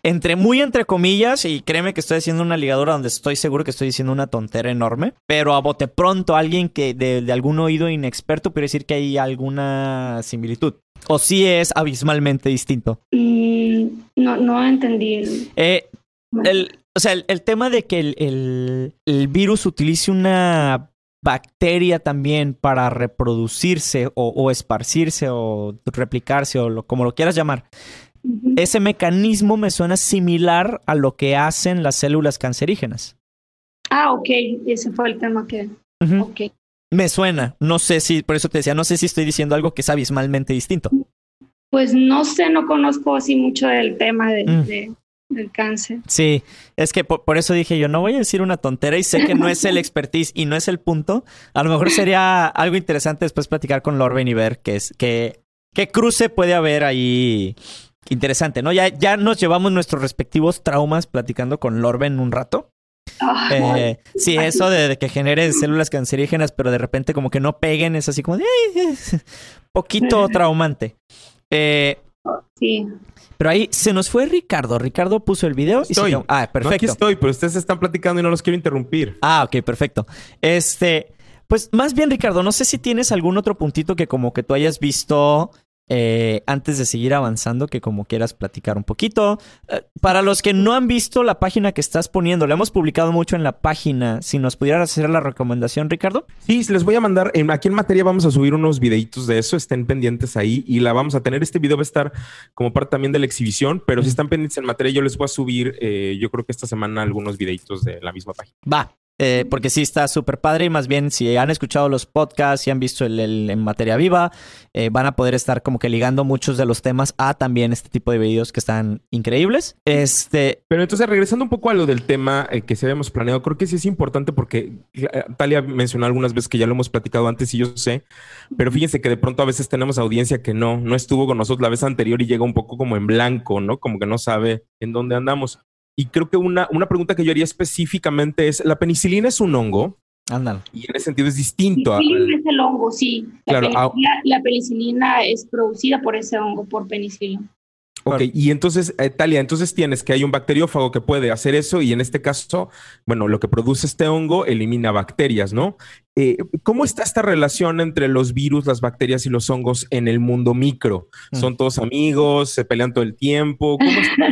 Entre muy entre comillas, y créeme que estoy haciendo una ligadura donde estoy seguro que estoy diciendo una tontera enorme, pero a bote pronto alguien que de, algún oído inexperto puede decir que hay alguna similitud. ¿O sí es abismalmente distinto? Mm, no, no entendí. Eh, el, o sea, el, tema de que el, virus utilice una bacteria también para reproducirse o, esparcirse o replicarse o como lo quieras llamar. Ese mecanismo me suena similar a lo que hacen las células cancerígenas. Ah, ok, ese fue el tema que... Me suena, no sé si, por eso te decía, no sé si estoy diciendo algo que es abismalmente distinto. Pues no sé, no conozco así mucho del tema de, mm del cáncer. Sí, es que por, eso dije yo, no voy a decir una tontera y sé que no es el expertise y no es el punto. A lo mejor sería algo interesante después platicar con Lorben y ver qué es, qué, qué cruce puede haber ahí interesante, ¿no? Ya, ya nos llevamos nuestros respectivos traumas platicando con Lorben un rato. Eh, sí, eso de, que genere células cancerígenas, pero de repente como que no peguen, es así como de, poquito traumante. Eh, sí. Pero ahí se nos fue Ricardo. Ricardo puso el video y estoy. Ah, perfecto. aquí estoy, pero ustedes están platicando y no los quiero interrumpir. Ah, ok, perfecto. Este, pues más bien, Ricardo, no sé si tienes algún otro puntito que como que tú hayas visto eh, antes de seguir avanzando, que como quieras platicar un poquito. Eh, para los que no han visto la página que estás poniendo, la hemos publicado mucho en la página. Si nos pudieras hacer la recomendación, Ricardo. Sí, les voy a mandar, aquí en materia vamos a subir unos videitos de eso, estén pendientes ahí y la vamos a tener. Este video va a estar como parte también de la exhibición, pero si están pendientes en materia, yo les voy a subir, eh, yo creo que esta semana algunos videitos de la misma página. Va, eh, porque sí está súper padre y más bien si han escuchado los podcasts y han visto el, en materia viva, eh, van a poder estar como que ligando muchos de los temas a también este tipo de videos que están increíbles. Este... Pero entonces regresando un poco a lo del tema eh, que se habíamos planeado, creo que sí es importante porque Talia mencionó algunas veces que ya lo hemos platicado antes y yo sé, pero fíjense que de pronto a veces tenemos audiencia que no, no estuvo con nosotros la vez anterior y llega un poco como en blanco, ¿no? Como que no sabe en dónde andamos. Y creo que una, una pregunta que yo haría específicamente es, ¿la penicilina es un hongo? Ándale. Y en ese sentido es distinto. Penicilina es el hongo, sí. La, claro, penicilina, la penicilina es producida por ese hongo, por penicilina. Ok, y entonces, eh, Talia, entonces tienes que hay un bacteriófago que puede hacer eso y en este caso, bueno, lo que produce este hongo elimina bacterias, ¿no? Eh, ¿Cómo está esta relación entre los virus, las bacterias y los hongos en el mundo micro? Mm. ¿Son todos amigos? ¿Se pelean todo el tiempo? ¿Cómo está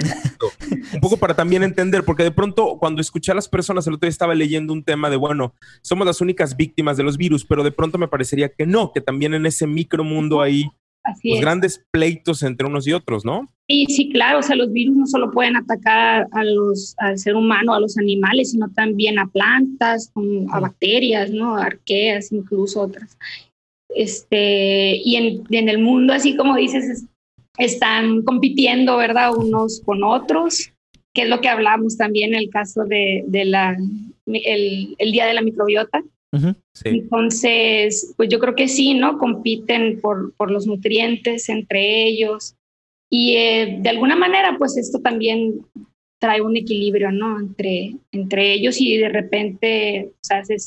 un poco para también entender, porque de pronto cuando escuché a las personas, el otro día estaba leyendo un tema de, bueno, somos las únicas víctimas de los virus, pero de pronto me parecería que no, que también en ese micro mundo hay los grandes pleitos entre unos y otros, ¿no? Sí, sí, claro. O sea, los virus no solo pueden atacar a los, al ser humano, a los animales, sino también a plantas, a bacterias, ¿no? arqueas, incluso otras. Este, y en, en, el mundo, así como dices, están compitiendo, ¿verdad? Unos con otros, que es lo que hablamos también en el caso de, de la, el, el Día de la Microbiota entonces, pues yo creo que sí, ¿no? Compiten por, por los nutrientes entre ellos. Y eh, de alguna manera, pues esto también trae un equilibrio, ¿no? Entre, entre ellos y de repente, o sea, se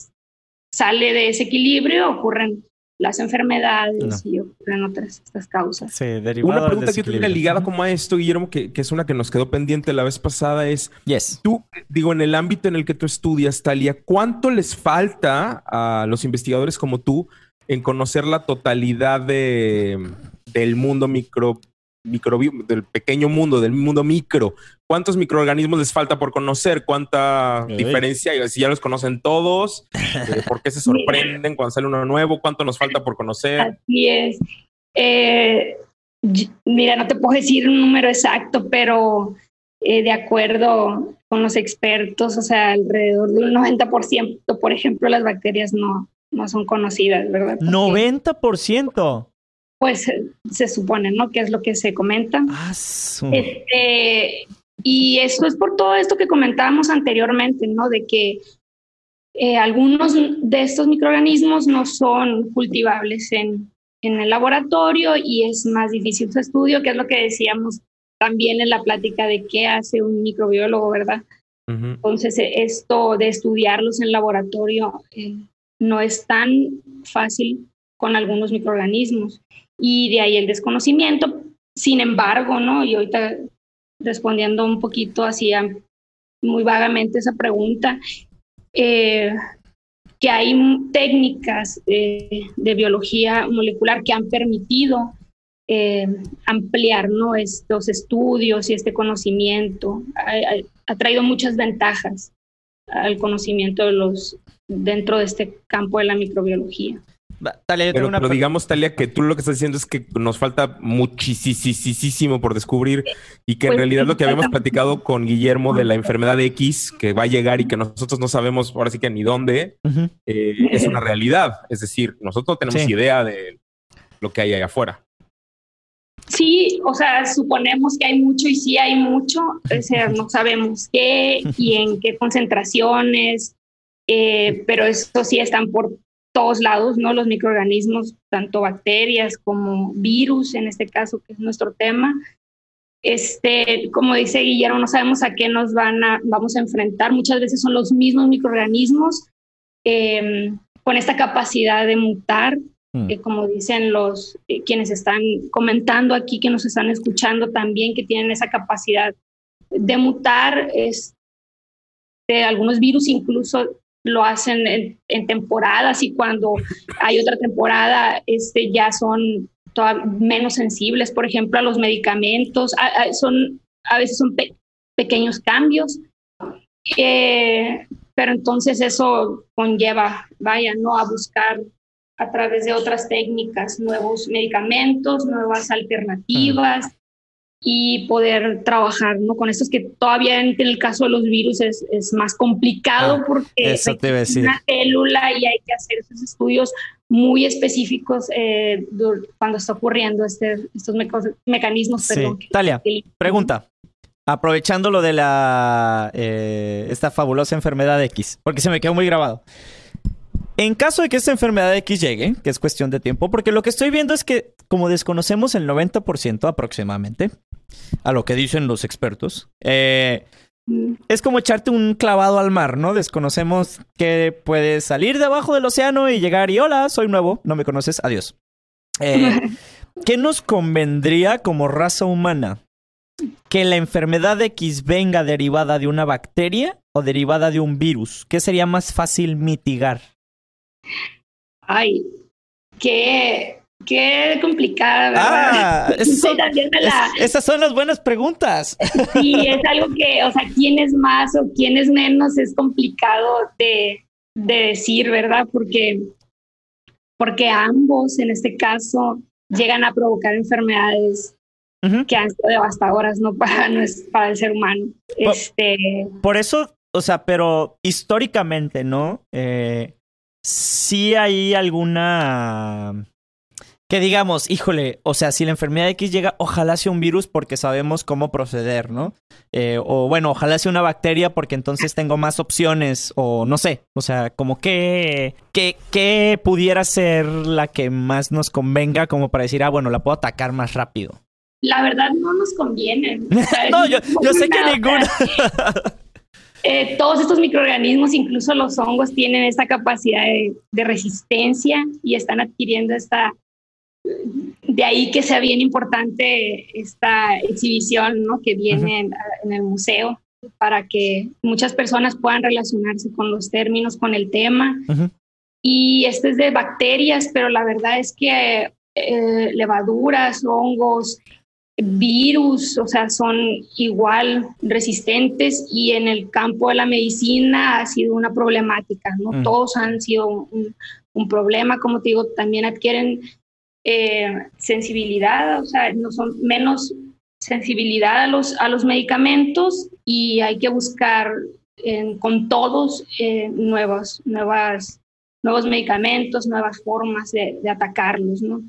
sale de ese equilibrio, ocurren las enfermedades y ocurren otras estas causas. Sí, una pregunta que tengo ligada como a esto, Guillermo, que, que, es una que nos quedó pendiente la vez pasada, es, yes. tú, digo, en el ámbito en el que tú estudias, Talia, ¿cuánto les falta a los investigadores como tú en conocer la totalidad de, del mundo micro, del pequeño mundo, del mundo micro. ¿Cuántos microorganismos les falta por conocer? ¿Cuánta diferencia? Si ya los conocen todos, eh, ¿por qué se sorprenden cuando sale uno nuevo? ¿Cuánto nos falta por conocer? Así es. Eh, mira, no te puedo decir un número exacto, pero eh, de acuerdo con los expertos, o sea, alrededor del 90%, por ejemplo, las bacterias no, no son conocidas, ¿verdad? ¿90%? Pues se supone, ¿no? Que es lo que se comenta. Ah, este, y eso es por todo esto que comentábamos anteriormente, ¿no? De que eh, algunos de estos microorganismos no son cultivables en, en el laboratorio y es más difícil su estudio, que es lo que decíamos también en la plática de qué hace un microbiólogo, ¿verdad? Entonces, esto de estudiarlos en laboratorio eh, no es tan fácil con algunos microorganismos y de ahí el desconocimiento. Sin embargo, ¿no? Y ahorita respondiendo un poquito así muy vagamente esa pregunta, eh, que hay técnicas eh, de biología molecular que han permitido eh, ampliar ¿no? estos estudios y este conocimiento. Ha, ha, traído muchas ventajas al conocimiento de los, dentro de este campo de la microbiología. Talia, pero, digamos, Talia, que tú lo que estás diciendo es que nos falta muchísimo por descubrir y que en pues realidad lo que habíamos platicado con Guillermo de la enfermedad X, que va a llegar y que nosotros no sabemos ahora sí que ni dónde, eh, es una realidad. Es decir, nosotros no tenemos idea de lo que hay allá afuera. Sí, o sea, suponemos que hay mucho y sí hay mucho, o sea, no sabemos qué y en qué concentraciones, eh, pero eso sí están por todos lados, ¿no? Los microorganismos, tanto bacterias como virus, en este caso, que es nuestro tema. Este, como dice Guillermo, no sabemos a qué nos van a, vamos a enfrentar. Muchas veces son los mismos microorganismos em, con esta capacidad de mutar, mm. que como dicen los eh, quienes están comentando aquí, que nos están escuchando también, que tienen esa capacidad de mutar. Este, algunos virus incluso lo hacen en, temporadas y cuando hay otra temporada, este, ya son menos sensibles, por ejemplo, a los medicamentos. son, a veces son pequeños cambios. Eh, pero entonces eso conlleva, vaya, ¿no? A buscar a través de otras técnicas nuevos medicamentos, nuevas alternativas y poder trabajar, ¿no? Con esto es que todavía en el caso de los virus es, es más complicado Ah, porque es una célula y hay que hacer esos estudios muy específicos eh, cuando está ocurriendo este, estos mecanismos. Sí. Perdón, Talia, que- pregunta. Aprovechando lo de la eh, esta fabulosa enfermedad X, porque se me quedó muy grabado. En caso de que esta enfermedad X llegue, que es cuestión de tiempo, porque lo que estoy viendo es que como desconocemos el 90% aproximadamente, a lo que dicen los expertos, eh, es como echarte un clavado al mar, ¿no? Desconocemos que puedes salir debajo del océano y llegar y hola, soy nuevo, no me conoces, adiós. Eh, ¿Qué nos convendría como raza humana? ¿Que la enfermedad X venga derivada de una bacteria o derivada de un virus? ¿Qué sería más fácil mitigar? Ay, qué, qué complicada, ¿verdad? Ah, esas son, Sí, también me la- es- esas son las buenas preguntas. Sí, es algo que, o sea, quién es más o quién es menos es complicado de, de decir, ¿verdad? Porque, porque ambos, en este caso, llegan a provocar enfermedades que han sido devastadoras, no para, no es para el ser humano. Por- Este, Por eso, o sea, pero históricamente, ¿no? Eh, sí hay alguna... Que digamos, híjole, o sea, si la enfermedad X llega, ojalá sea un virus porque sabemos cómo proceder, ¿no? Eh, o bueno, ojalá sea una bacteria porque entonces tengo más opciones, o no sé, o sea, como que, que, que pudiera ser la que más nos convenga como para decir, ah, bueno, la puedo atacar más rápido. la verdad no nos conviene. O sea, No, yo, yo sé que ninguna. eh, todos estos microorganismos, incluso los hongos, tienen esta capacidad de, de resistencia y están adquiriendo esta... De ahí que sea bien importante esta exhibición ¿no? que viene en, en el museo para que muchas personas puedan relacionarse con los términos, con el tema. Y este es de bacterias, pero la verdad es que eh, levaduras, hongos, virus, o sea, son igual resistentes y en el campo de la medicina ha sido una problemática, ¿no? Mm. Todos han sido un, un problema, como te digo, también adquieren eh, sensibilidad, o sea, no son menos sensibilidad a los, a los medicamentos y hay que buscar con todos eh, nuevos, nuevas, nuevos medicamentos, nuevas formas de, de atacarlos, ¿no?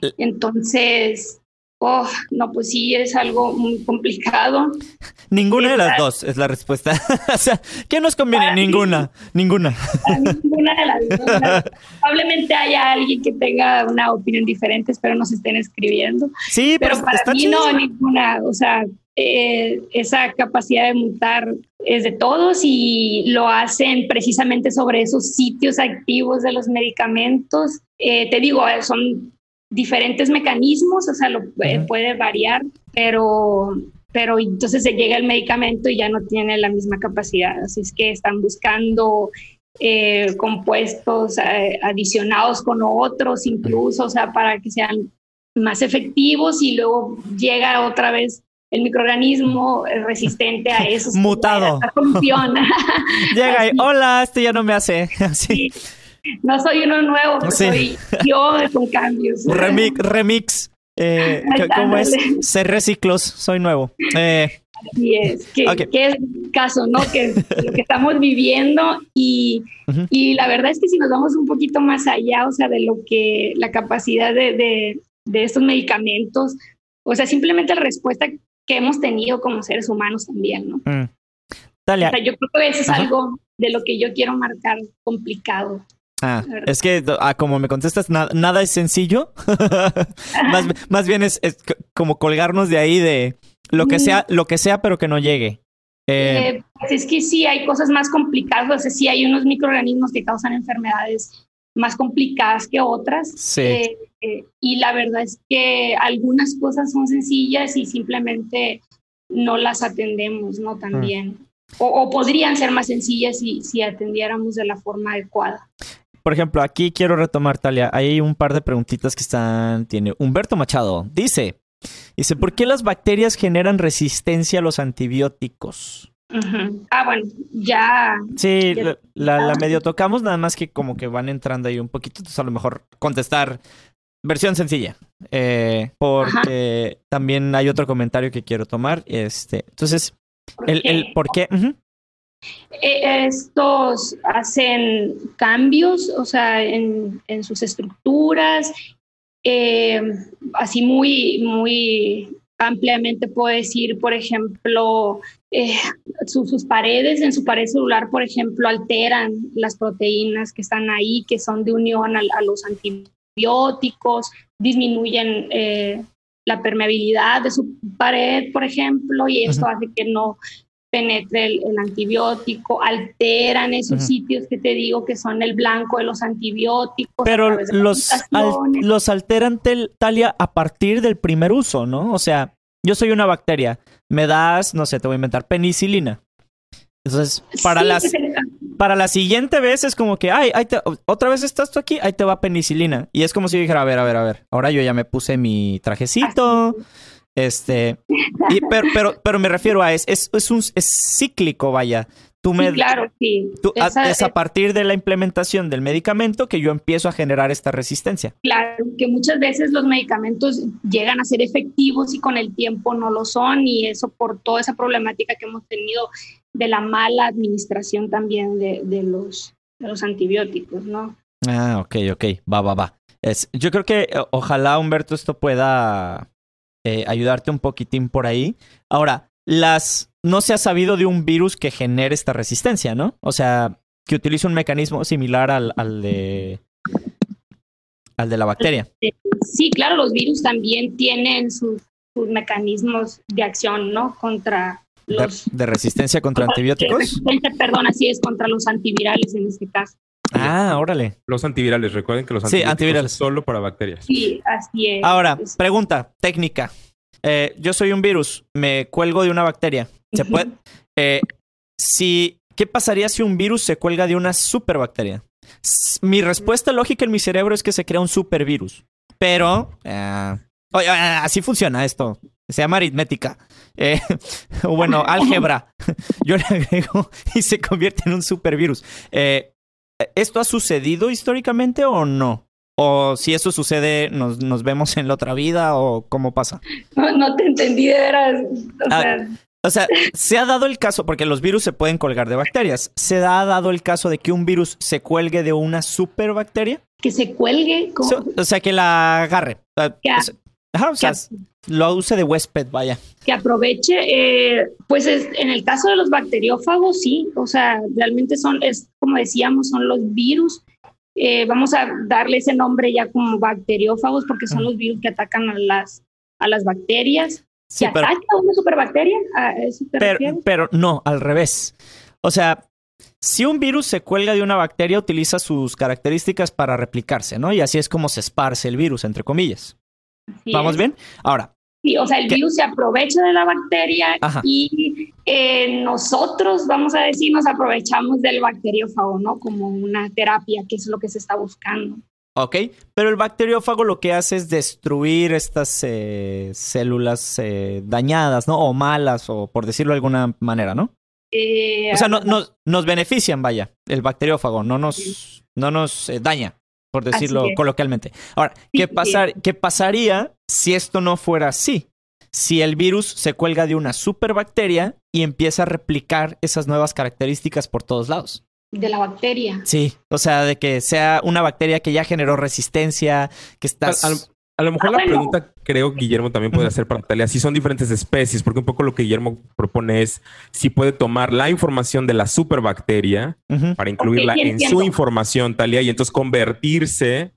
Eh. Entonces, oh, no, pues sí, es algo muy complicado. Ninguna de las dos es la respuesta. o sea, ¿qué nos conviene? Ninguna, ninguna. Ninguna de las dos. Probablemente haya alguien que tenga una opinión diferente, espero nos estén escribiendo. Sí, pero, Pero para está mí chido. no, ninguna, o sea, eh, esa capacidad de mutar es de todos y lo hacen precisamente sobre esos sitios activos de los medicamentos. Eh, te digo, eh, son diferentes mecanismos, o sea, lo, eh, Ujú. puede variar, pero, pero entonces se llega el medicamento y ya no tiene la misma capacidad. Así es que están buscando eh, compuestos eh, adicionados con otros, incluso, o sea, para que sean más efectivos y luego llega otra vez el microorganismo eh, resistente a esos. Mutado. Funciona. Llega y, hola, este ya no me hace. Así, No soy uno nuevo, pues Sí. soy yo con cambios. remix, remix. Eh, ¿qué- ¿Cómo es? Ser reciclos, soy nuevo. Eh, Así es, que, Ok. que es el caso, ¿no? Que lo que estamos viviendo y, y la verdad es que si nos vamos un poquito más allá, o sea, de lo que la capacidad de, de, de estos medicamentos, o sea, simplemente la respuesta que hemos tenido como seres humanos también, ¿no? mm. O Talia, sea, yo creo que eso es Ajá. algo de lo que yo quiero marcar complicado. Ah, es que ah, como me contestas, na- nada es sencillo. más, más bien es, como colgarnos de ahí de lo que Mm. sea, lo que sea, pero que no llegue. Eh, Eh, pues es que sí hay cosas más complicadas, o sea, sí hay unos microorganismos que causan enfermedades más complicadas que otras. Sí. Eh, y la verdad es que algunas cosas son sencillas y simplemente no las atendemos, ¿no? También. O, o podrían ser más sencillas si, si atendiéramos de la forma adecuada. Por ejemplo, aquí quiero retomar, Talia. Hay un par de preguntitas que están. Tiene Humberto Machado. Dice: Dice, ¿por qué las bacterias generan resistencia a los antibióticos? Ah, bueno, ya. Sí, La, medio tocamos, nada más que como que van entrando ahí un poquito. Entonces, a lo mejor contestar versión sencilla. Eh, porque también hay otro comentario que quiero tomar. Este, entonces, el, el por qué. Estos hacen cambios, o sea, en, en sus estructuras, eh, así muy, muy ampliamente puedo decir, por ejemplo, eh, sus paredes, en su pared celular, por ejemplo, alteran las proteínas que están ahí, que son de unión a, los antibióticos, disminuyen la permeabilidad de su pared, por ejemplo, y esto hace que no penetre el, antibiótico, alteran esos sitios que te digo que son el blanco de los antibióticos. Pero los, los alteran, Talia, a partir del primer uso, ¿no? O sea, yo soy una bacteria, me das, no sé, te voy a inventar penicilina. Entonces, para, las, para la siguiente vez es como que, ay, otra vez estás tú aquí, ahí te va penicilina. Y es como si dijera, a ver, a ver, a ver, ahora yo ya me puse mi trajecito. Este, pero, pero, pero me refiero a es, es, es un es cíclico, vaya. Tú me, claro, sí. es a partir de la implementación del medicamento que yo empiezo a generar esta resistencia. Claro, que muchas veces los medicamentos llegan a ser efectivos y con el tiempo no lo son y eso por toda esa problemática que hemos tenido de la mala administración también de, de los, de los antibióticos, ¿no? Ah, ok, ok, va, va, va. Es, yo creo que ojalá, Humberto, esto pueda eh, ayudarte un poquitín por ahí. Ahora, las no se ha sabido de un virus que genere esta resistencia, ¿no? O sea, que utilice un mecanismo similar al, al de al de la bacteria. Sí, claro, los virus también tienen sus, mecanismos de acción, ¿no? Contra los... ¿De, resistencia contra antibióticos? Resistencia, perdón, así es, contra los antivirales en este caso. Ah, órale. Los antivirales, recuerden que los antivirales, sí, antivirales. solo para bacterias. Sí, así es. Ahora, pregunta técnica. Eh, yo soy un virus, me cuelgo de una bacteria. ¿Se puede? Eh, si, ¿Qué pasaría si un virus se cuelga de una superbacteria? Mi respuesta lógica en mi cerebro es que se crea un supervirus. Pero, eh, así funciona esto. Se llama aritmética. o bueno, álgebra. Yo le agrego y se convierte en un supervirus. Eh, ¿Esto ha sucedido históricamente o no? O si eso sucede, nos, nos vemos en la otra vida o cómo pasa. No, te entendí de veras. Ah, o, sea... se ha dado el caso, porque los virus se pueden colgar de bacterias. ¿Se ha dado el caso de que un virus se cuelgue de una superbacteria? Que se cuelgue. o sea, que la agarre. Ajá, o sea, lo use de huésped, vaya. Que aproveche, eh, pues en el caso de los bacteriófagos, sí, o sea, realmente son, es como decíamos, son los virus. Eh, vamos a darle ese nombre ya como bacteriófagos porque son los virus que atacan a las, a las bacterias. Sí, pero, ataca a una superbacteria? pero, pero no, al revés. O sea, si un virus se cuelga de una bacteria, utiliza sus características para replicarse, ¿no? Y así es como se esparce el virus, entre comillas. ¿Vamos bien? Ahora. Sí, o sea, el virus se aprovecha de la bacteria y eh, nosotros, vamos a decir, nos aprovechamos del bacteriófago, ¿no? Como una terapia, que es lo que se está buscando. Ok, pero el bacteriófago lo que hace es destruir estas eh, células eh, dañadas, ¿no? O malas, o por decirlo de alguna manera, ¿no? o sea, no, nos benefician, vaya, el bacteriófago, no nos, no nos daña por decirlo coloquialmente. Ahora, ¿qué, pasar, ¿qué pasaría si esto no fuera así? Si el virus se cuelga de una superbacteria y empieza a replicar esas nuevas características por todos lados. De la bacteria. Sí, o sea, de que sea una bacteria que ya generó resistencia, que está... A lo mejor la ah, pregunta, creo, Guillermo, también puede hacer para Talia, si son diferentes especies, porque un poco lo que Guillermo propone es si puede tomar la información de la superbacteria para incluirla en su información, Talia, y entonces convertirse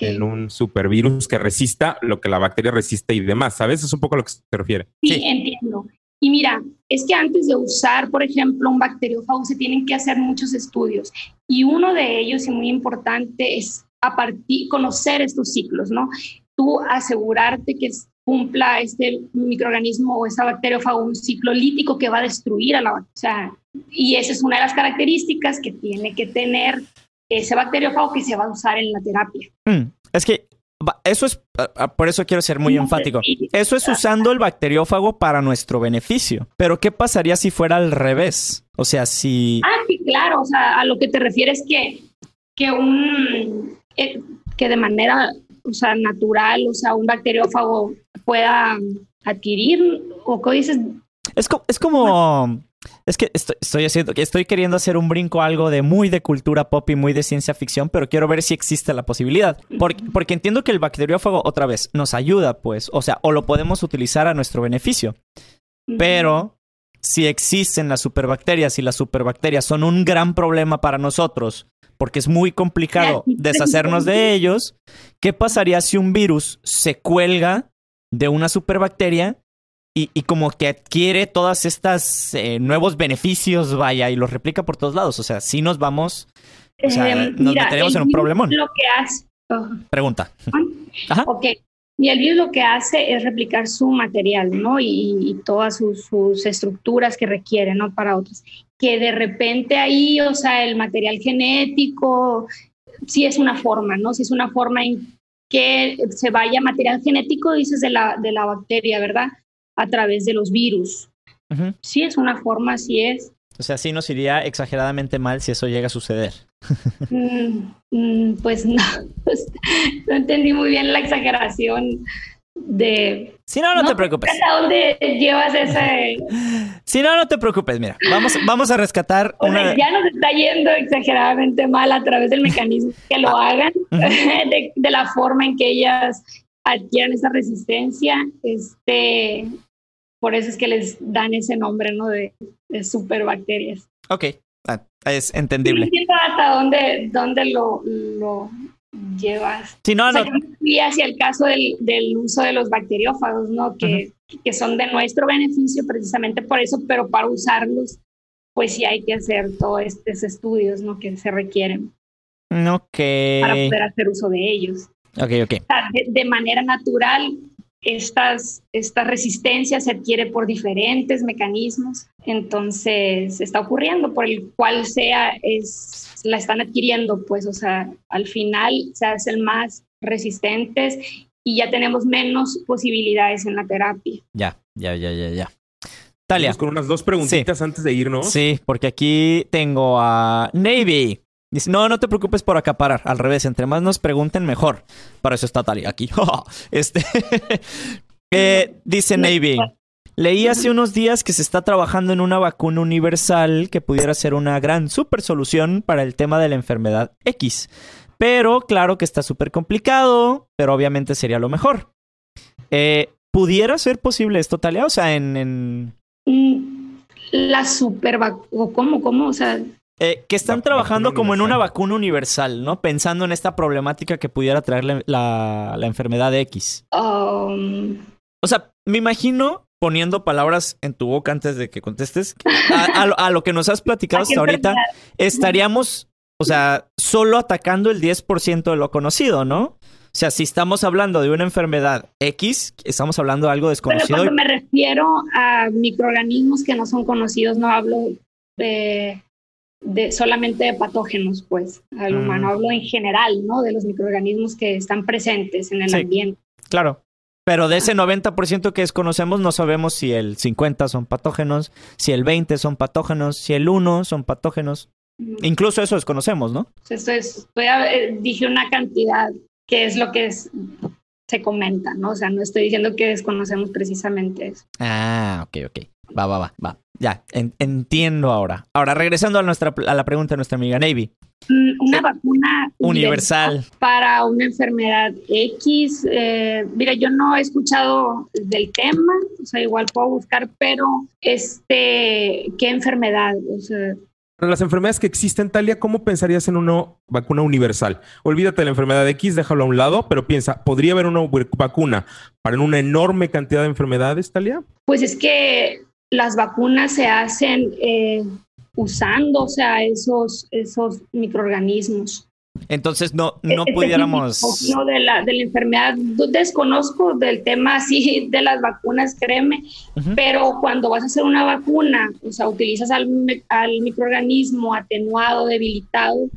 en un supervirus que resista lo que la bacteria resiste y demás, ¿sabes? Es un poco a lo que se refiere. Sí, entiendo. Y mira, es que antes de usar, por ejemplo, un bacteriófago se tienen que hacer muchos estudios. Y uno de ellos, y muy importante, es a partir, conocer estos ciclos, ¿no? Tú asegurarte que cumpla este microorganismo o esta bacteriófago un ciclo lítico que va a destruir a la bacteria. y esa es una de las características que tiene que tener ese bacteriófago que se va a usar en la terapia. Mm, es que eso es, por eso quiero ser muy enfático. Eso es usando el bacteriófago para nuestro beneficio. Pero ¿qué pasaría si fuera al revés? O sea, si... Ah, sí, claro. O sea, a lo que te refieres que, que un... Eh, que de manera o sea, natural, o sea, un bacteriófago pueda adquirir o qué dices. Es, es como es que estoy, haciendo, estoy queriendo hacer un brinco algo de muy de cultura pop y muy de ciencia ficción, pero quiero ver si existe la posibilidad. Porque, porque entiendo que el bacteriófago, otra vez, nos ayuda, pues, o sea, o lo podemos utilizar a nuestro beneficio. Pero si existen las superbacterias y las superbacterias son un gran problema para nosotros, porque es muy complicado deshacernos de ellos, ¿qué pasaría si un virus se cuelga de una superbacteria y, como que adquiere todas estas eh, nuevos beneficios, vaya, y los replica por todos lados. O sea, si nos vamos, o sea, eh, nos meteremos en un problemón. Lo que hace. Pregunta. Ajá. Ok. Y el virus lo que hace es replicar su material, ¿no? Y, todas sus, estructuras que requiere, ¿no? Para otros. Que de repente ahí, o sea, el material genético, sí es una forma, ¿no? Si es una forma en que se vaya material genético, dices, de la, de la bacteria, ¿verdad? a través de los virus. Sí, es una forma, sí es. O sea, sí nos iría exageradamente mal si eso llega a suceder. Mm, mm, pues no, no entendí muy bien la exageración de... Si no, no, te preocupes. ¿A dónde llevas ese...? Si no, no te preocupes, mira, vamos, vamos a rescatar una... ya nos está yendo exageradamente mal a través del mecanismo que lo ah, hagan, de, de, la forma en que ellas adquieran esa resistencia, este, por eso es que les dan ese nombre, ¿no? De, superbacterias. Ok, ah, es entendible. No entiendo hasta dónde, dónde lo, lo llevas. Sí, no, no. Y hacia el caso del, del, uso de los bacteriófagos, ¿no? Que, que son de nuestro beneficio precisamente por eso, pero para usarlos, pues sí hay que hacer todos estos estudios, ¿no? Que se requieren. Ok. Para poder hacer uso de ellos. Ok, ok. de, de manera natural, estas, esta resistencia se adquiere por diferentes mecanismos, entonces está ocurriendo por el cual sea, es, la están adquiriendo, pues, o sea, al final se hacen más resistentes y ya tenemos menos posibilidades en la terapia. Ya, ya, ya, ya, ya. Talia. con unas dos preguntitas antes de irnos. Sí, porque aquí tengo a Navy. Dice, no, no te preocupes por acaparar. Al revés, entre más nos pregunten, mejor. Para eso está Talia aquí. este. Eh, dice Navy. Leí hace unos días que se está trabajando en una vacuna universal que pudiera ser una gran super solución para el tema de la enfermedad X. Pero claro que está súper complicado, pero obviamente sería lo mejor. Eh, ¿Pudiera ser posible esto, Talia? O sea, en... Mm, la super vacuna, ¿cómo? ¿Cómo? O sea, eh, que están trabajando como en una vacuna universal, ¿no? Pensando en esta problemática que pudiera traer la, enfermedad X. Um, o sea, me imagino poniendo palabras en tu boca antes de que contestes. A, lo que nos has platicado hasta ahorita, estaríamos, o sea, solo atacando el 10% de lo conocido, ¿no? O sea, si estamos hablando de una enfermedad X, estamos hablando de algo desconocido. Pero cuando me refiero a microorganismos que no son conocidos, no hablo de de solamente de patógenos, pues, al mm. humano. Hablo en general, ¿no? De los microorganismos que están presentes en el ambiente. Claro. Pero de ese 90% que desconocemos, no sabemos si el 50 son patógenos, si el 20 son patógenos, si el 1 son patógenos. Mm. Incluso eso desconocemos, ¿no? Esto es, dije una cantidad que es lo que se comenta, ¿no? O sea, no estoy diciendo que desconocemos precisamente eso. Ah, ok, ok. Va, va, va, va. Ya, entiendo ahora. Ahora, regresando a, nuestra, a la pregunta de nuestra amiga Navy. Mm, una vacuna universal para una enfermedad X. Eh, mira, yo no he escuchado del tema, o sea, igual puedo buscar, pero este, ¿qué enfermedad? O sea, para las enfermedades que existen, Talia, ¿cómo pensarías en una vacuna universal? Olvídate de la enfermedad X, déjalo a un lado, pero piensa, ¿podría haber una vacuna para una enorme cantidad de enfermedades, Talia? Pues es que las vacunas se hacen eh, usando, o sea, esos, esos microorganismos. Entonces no, no pudiéramos... No, de la, de la enfermedad, desconozco del tema así de las vacunas, créeme, pero cuando vas a hacer una vacuna, o sea, utilizas al, al microorganismo atenuado, debilitado,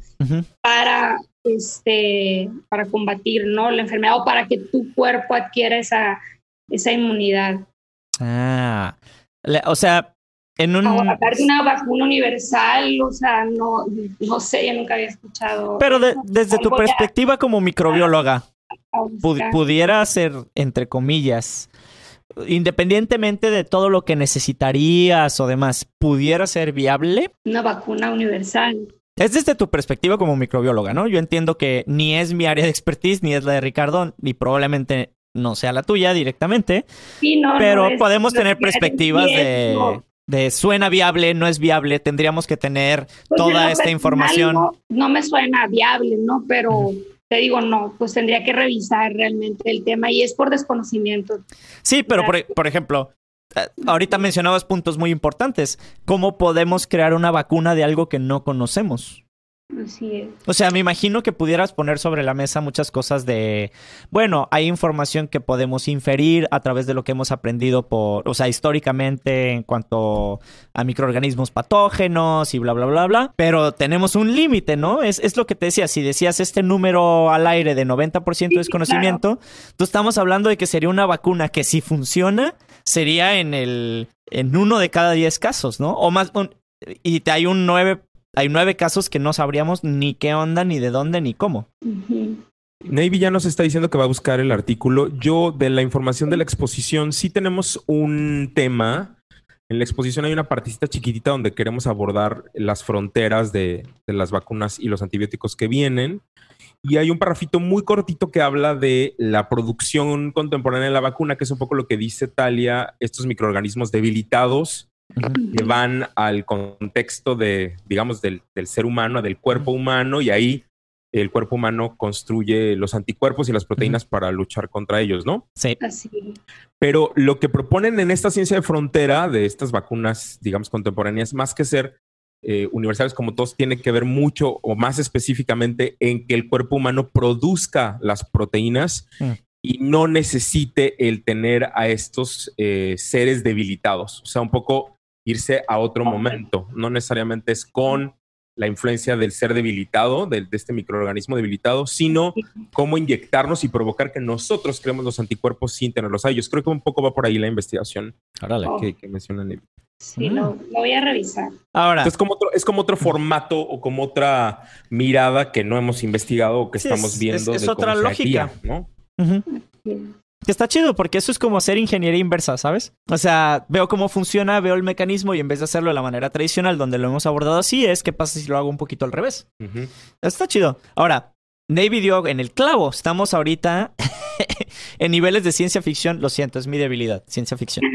para, este, para combatir ¿no? la enfermedad o para que tu cuerpo adquiera esa, esa inmunidad. Ah, o sea, en un... de una vacuna universal, o sea, no, no sé, yo nunca había escuchado. Pero desde tu perspectiva como microbióloga, pudiera ser, entre comillas, independientemente de todo lo que necesitarías o demás, ¿pudiera ser viable? Una vacuna universal. Es desde tu perspectiva como microbióloga, ¿no? Yo entiendo que ni es mi área de expertise, ni es la de Ricardo, ni probablemente no sea la tuya directamente. pero podemos tener perspectivas de, de, suena viable, no es viable, tendríamos que tener pues toda esta información. No, me suena viable, ¿no? Pero te digo, no, pues tendría que revisar realmente el tema y es por desconocimiento. Sí, pero por, por ejemplo, eh, ahorita mencionabas puntos muy importantes. ¿Cómo podemos crear una vacuna de algo que no conocemos? Así es. O sea, me imagino que pudieras poner sobre la mesa muchas cosas de, bueno, hay información que podemos inferir a través de lo que hemos aprendido por, o sea, históricamente en cuanto a microorganismos patógenos y bla, bla, bla, bla, pero tenemos un límite, ¿no? Es, es, lo que te decía, si decías este número al aire de 90% de desconocimiento, tú estamos hablando de que sería una vacuna que si funciona, sería en el, en uno de cada 10 casos, ¿no? O más, y hay un 9 hay nueve casos que no sabríamos ni qué onda, ni de dónde, ni cómo. Navy ya nos está diciendo que va a buscar el artículo. Yo, de la información de la exposición, sí tenemos un tema. En la exposición hay una partecita chiquitita donde queremos abordar las fronteras de, de las vacunas y los antibióticos que vienen. Y hay un parrafito muy cortito que habla de la producción contemporánea de la vacuna, que es un poco lo que dice Talia, estos microorganismos debilitados que van al contexto de, digamos, del, ser humano, del cuerpo humano, y ahí el cuerpo humano construye los anticuerpos y las proteínas para luchar contra ellos, ¿no? Sí. Pero lo que proponen en esta ciencia de frontera de estas vacunas, digamos, contemporáneas, más que ser eh, universales como todos, tiene que ver mucho o más específicamente en que el cuerpo humano produzca las proteínas mm. y no necesite el tener a estos eh, seres debilitados. O sea, un poco irse a otro momento. No necesariamente es con la influencia del ser debilitado, de, este microorganismo debilitado, sino cómo inyectarnos y provocar que nosotros creemos los anticuerpos sin tenerlos a ellos. Creo que un poco va por ahí la investigación oh. que, que, mencionan. Sí, lo, voy a revisar. Ahora. Es como, otro, es como otro formato o como otra mirada que no hemos investigado o que estamos viendo. Es, otra lógica. ¿no? Que está chido porque eso es como hacer ingeniería inversa, ¿sabes? O sea, veo cómo funciona, veo el mecanismo y en vez de hacerlo de la manera tradicional donde lo hemos abordado así, es qué pasa si lo hago un poquito al revés. Está chido. Ahora, Navy dio en el clavo. Estamos ahorita en niveles de ciencia ficción. Lo siento, es mi debilidad, ciencia ficción.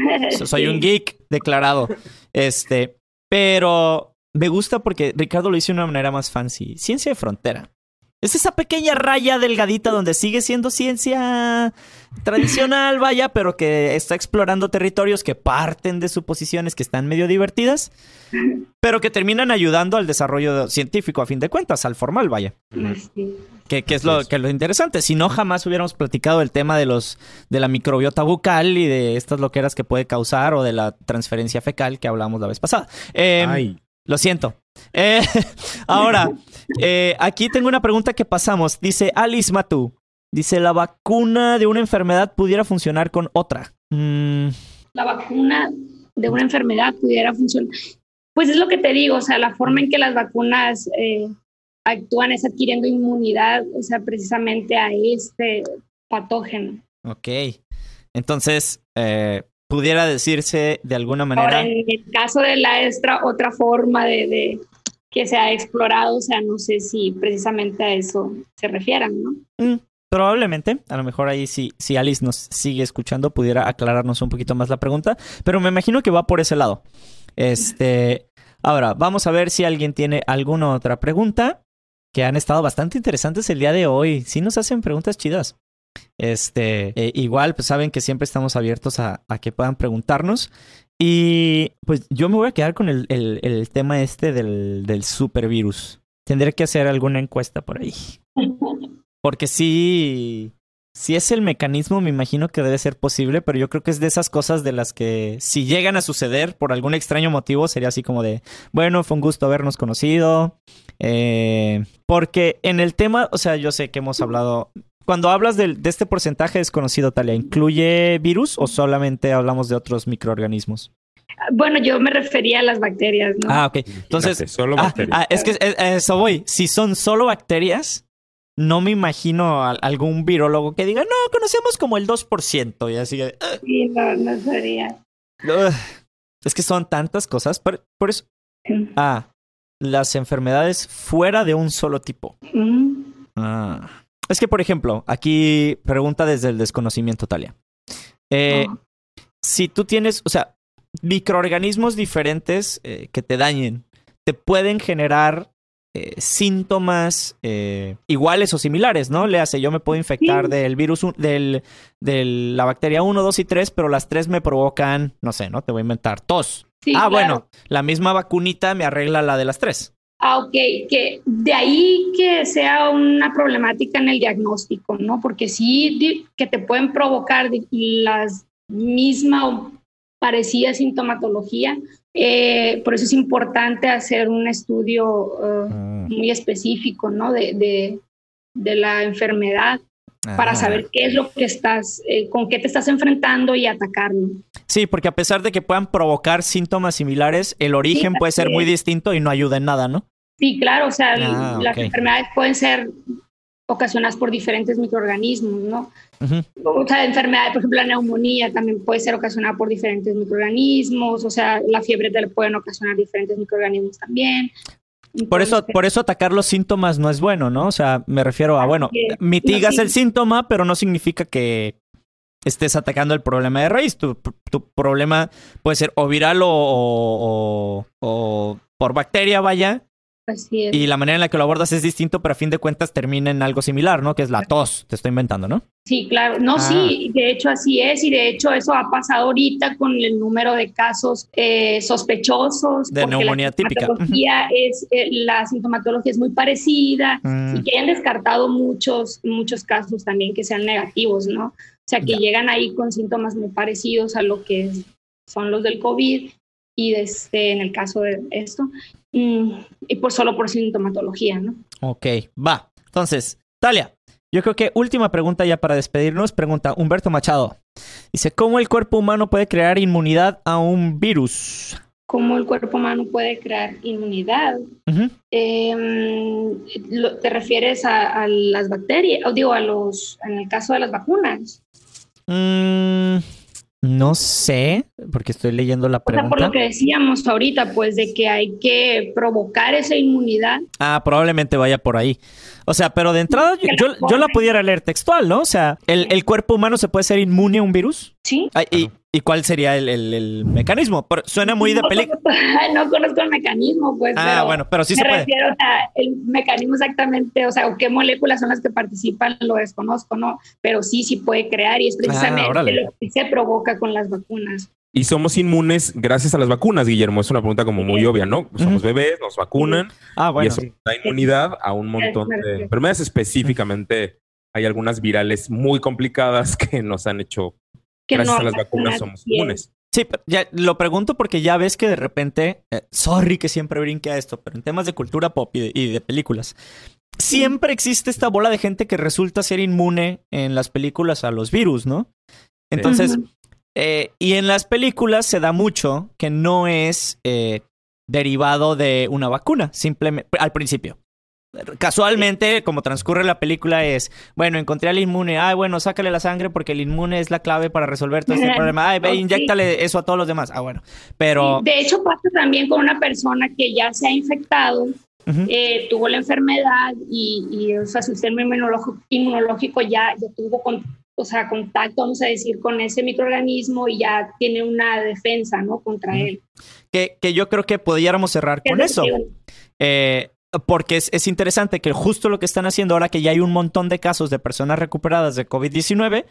Soy un geek declarado. Este, pero me gusta porque Ricardo lo hizo de una manera más fancy. Ciencia de frontera. Es esa pequeña raya delgadita donde sigue siendo ciencia tradicional, vaya, pero que está explorando territorios que parten de suposiciones que están medio divertidas, pero que terminan ayudando al desarrollo científico, a fin de cuentas, al formal, vaya. Que, es lo, que lo interesante. Si no, jamás hubiéramos platicado el tema de los de la microbiota bucal y de estas loqueras que puede causar o de la transferencia fecal que hablamos la vez pasada. Em, lo siento. Eh, ahora, eh, aquí tengo una pregunta que pasamos. Dice Alice Matu. Dice, ¿la vacuna de una enfermedad pudiera funcionar con otra? Mm. La vacuna de una enfermedad pudiera funcionar. Pues es lo que te digo, o sea, la forma en que las vacunas eh, actúan es adquiriendo inmunidad, o sea, precisamente a este patógeno. Ok. Entonces, eh, pudiera decirse de alguna manera. en el caso de la extra, otra forma de, que se ha explorado, o sea, no sé si precisamente a eso se refieran, ¿no? Mm, probablemente, a lo mejor ahí si, si Alice nos sigue escuchando pudiera aclararnos un poquito más la pregunta, pero me imagino que va por ese lado. Este, ahora, vamos a ver si alguien tiene alguna otra pregunta, que han estado bastante interesantes el día de hoy. Sí nos hacen preguntas chidas. Este, eh, igual, pues saben que siempre estamos abiertos a, que puedan preguntarnos. Y pues yo me voy a quedar con el, tema este del, del supervirus. Tendré que hacer alguna encuesta por ahí. Porque sí, si es el mecanismo, me imagino que debe ser posible, pero yo creo que es de esas cosas de las que si llegan a suceder por algún extraño motivo, sería así como de, bueno, fue un gusto habernos conocido. Eh, porque en el tema, o sea, yo sé que hemos hablado, cuando hablas de, de este porcentaje desconocido, Talia, ¿incluye virus o solamente hablamos de otros microorganismos? Bueno, yo me refería a las bacterias, ¿no? Ah, ok. Entonces, solo ah, bacterias. ah, es que eh, eso voy. Si son solo bacterias, no me imagino a algún virólogo que diga, no, conocemos como el 2%. Y así. "Ugh, Sí, no, no sería. ugh". Es que son tantas cosas. Por, por eso. Ah, las enfermedades fuera de un solo tipo. Mm, Ah. Es que, por ejemplo, aquí pregunta desde el desconocimiento, Talia. Eh. Si tú tienes, o sea, microorganismos diferentes eh, que te dañen, te pueden generar eh, síntomas eh, iguales o similares, ¿no? Le hace, yo me puedo infectar Sí. del virus, del, de la bacteria 1, 2 y 3, pero las tres me provocan, no sé, ¿no? Te voy a inventar tos. sí, ah, claro. bueno, la misma vacunita me arregla la de las tres. Ah, ok, que de ahí que sea una problemática en el diagnóstico, ¿no? Porque sí que te pueden provocar las misma o parecida sintomatología. eh, por eso es importante hacer un estudio eh, muy específico, ¿no? De, de, de la enfermedad para Ah. saber qué es lo que estás, eh, con qué te estás enfrentando y atacarlo. Sí, porque a pesar de que puedan provocar síntomas similares, el origen puede ser muy distinto y no ayuda en nada, ¿no? Sí, claro, o sea, Ah, las enfermedades pueden ser ocasionadas por diferentes microorganismos, ¿no? Ujú. O sea, enfermedades, por ejemplo, la neumonía también puede ser ocasionada por diferentes microorganismos, o sea, la fiebre te la pueden ocasionar diferentes microorganismos también. Por eso, por eso atacar los síntomas no es bueno, ¿no? O sea, me refiero a, bueno, mitigas No, sí. el síntoma, pero no significa que estés atacando el problema de raíz. Tu, tu problema puede ser o viral o, o- o- o por bacteria, vaya, así es. y la manera en la que lo abordas es distinto, pero a fin de cuentas termina en algo similar, ¿no? Que es la tos, te estoy inventando, ¿no? Sí, claro. No, Ah. sí, de hecho así es, y de hecho eso ha pasado ahorita con el número de casos eh, sospechosos. De porque la neumonía típica. Es, eh, la sintomatología es muy parecida Mm, y que hayan descartado muchos, muchos casos también que sean negativos, ¿no? O sea, que Ya. llegan ahí con síntomas muy parecidos a lo que son los del COVID y este, en el caso de esto, y por solo por sintomatología, ¿no? Ok, va. Entonces, Talia, yo creo que última pregunta ya para despedirnos. Pregunta Humberto Machado. Dice, ¿cómo el cuerpo humano puede crear inmunidad a un virus? ¿Cómo el cuerpo humano puede crear inmunidad? Eh, lo- ¿Te refieres a, a las bacterias? O digo, a los, en el caso de las vacunas. Mm, no sé, porque estoy leyendo la O sea, por pregunta. lo que decíamos ahorita, pues de que hay que provocar esa inmunidad. Ah, probablemente vaya por ahí. O sea, pero de entrada yo, yo- yo la pudiera leer textual, ¿no? O sea, ¿el, el cuerpo humano se puede ser inmune a un virus? ¿Sí? Ay, y, ¿Y cuál sería el, el- el mecanismo? Pero suena muy de película. No conozco el mecanismo, pues. Ah, pero bueno, pero sí me se puede. refiero a el mecanismo exactamente, o sea, o qué moléculas son las que participan, lo desconozco, ¿no? Pero sí, sí puede crear y es precisamente Ah, órale. lo que se provoca con las vacunas. Y somos inmunes gracias a las vacunas, Guillermo. Es una pregunta como muy obvia, ¿no? Somos bebés, nos vacunan Ah, y bueno. eso nos da inmunidad a un montón de enfermedades. Específicamente, hay algunas virales muy complicadas que nos han hecho, Que gracias no a las vacunas, somos inmunes. Sí, pero ya lo pregunto porque ya ves que de repente, eh, sorry que siempre brinque a esto, pero en temas de cultura pop y de, y de películas, siempre existe esta bola de gente que resulta ser inmune en las películas a los virus, ¿no? Entonces, eh, y en las películas se da mucho que no es eh, derivado de una vacuna, simplemente al principio. Casualmente, como transcurre la película, es bueno, encontré al inmune. Ay, bueno, sácale la sangre porque el inmune es la clave para resolver todo este problema. Ay, ve, sí. inyéctale eso a todos los demás. Ah, bueno. Pero. De hecho, pasa también con una persona que ya se ha infectado, eh, tuvo la enfermedad y, y, o sea, su sistema inmunológico, inmunológico ya, ya tuvo con- o sea, contacto, vamos a decir, con ese microorganismo y ya tiene una defensa, ¿no? Contra él. que, que yo creo que pudiéramos cerrar con Es eso. Eh, porque es, es interesante que justo lo que están haciendo ahora que ya hay un montón de casos de personas recuperadas de COVID-19,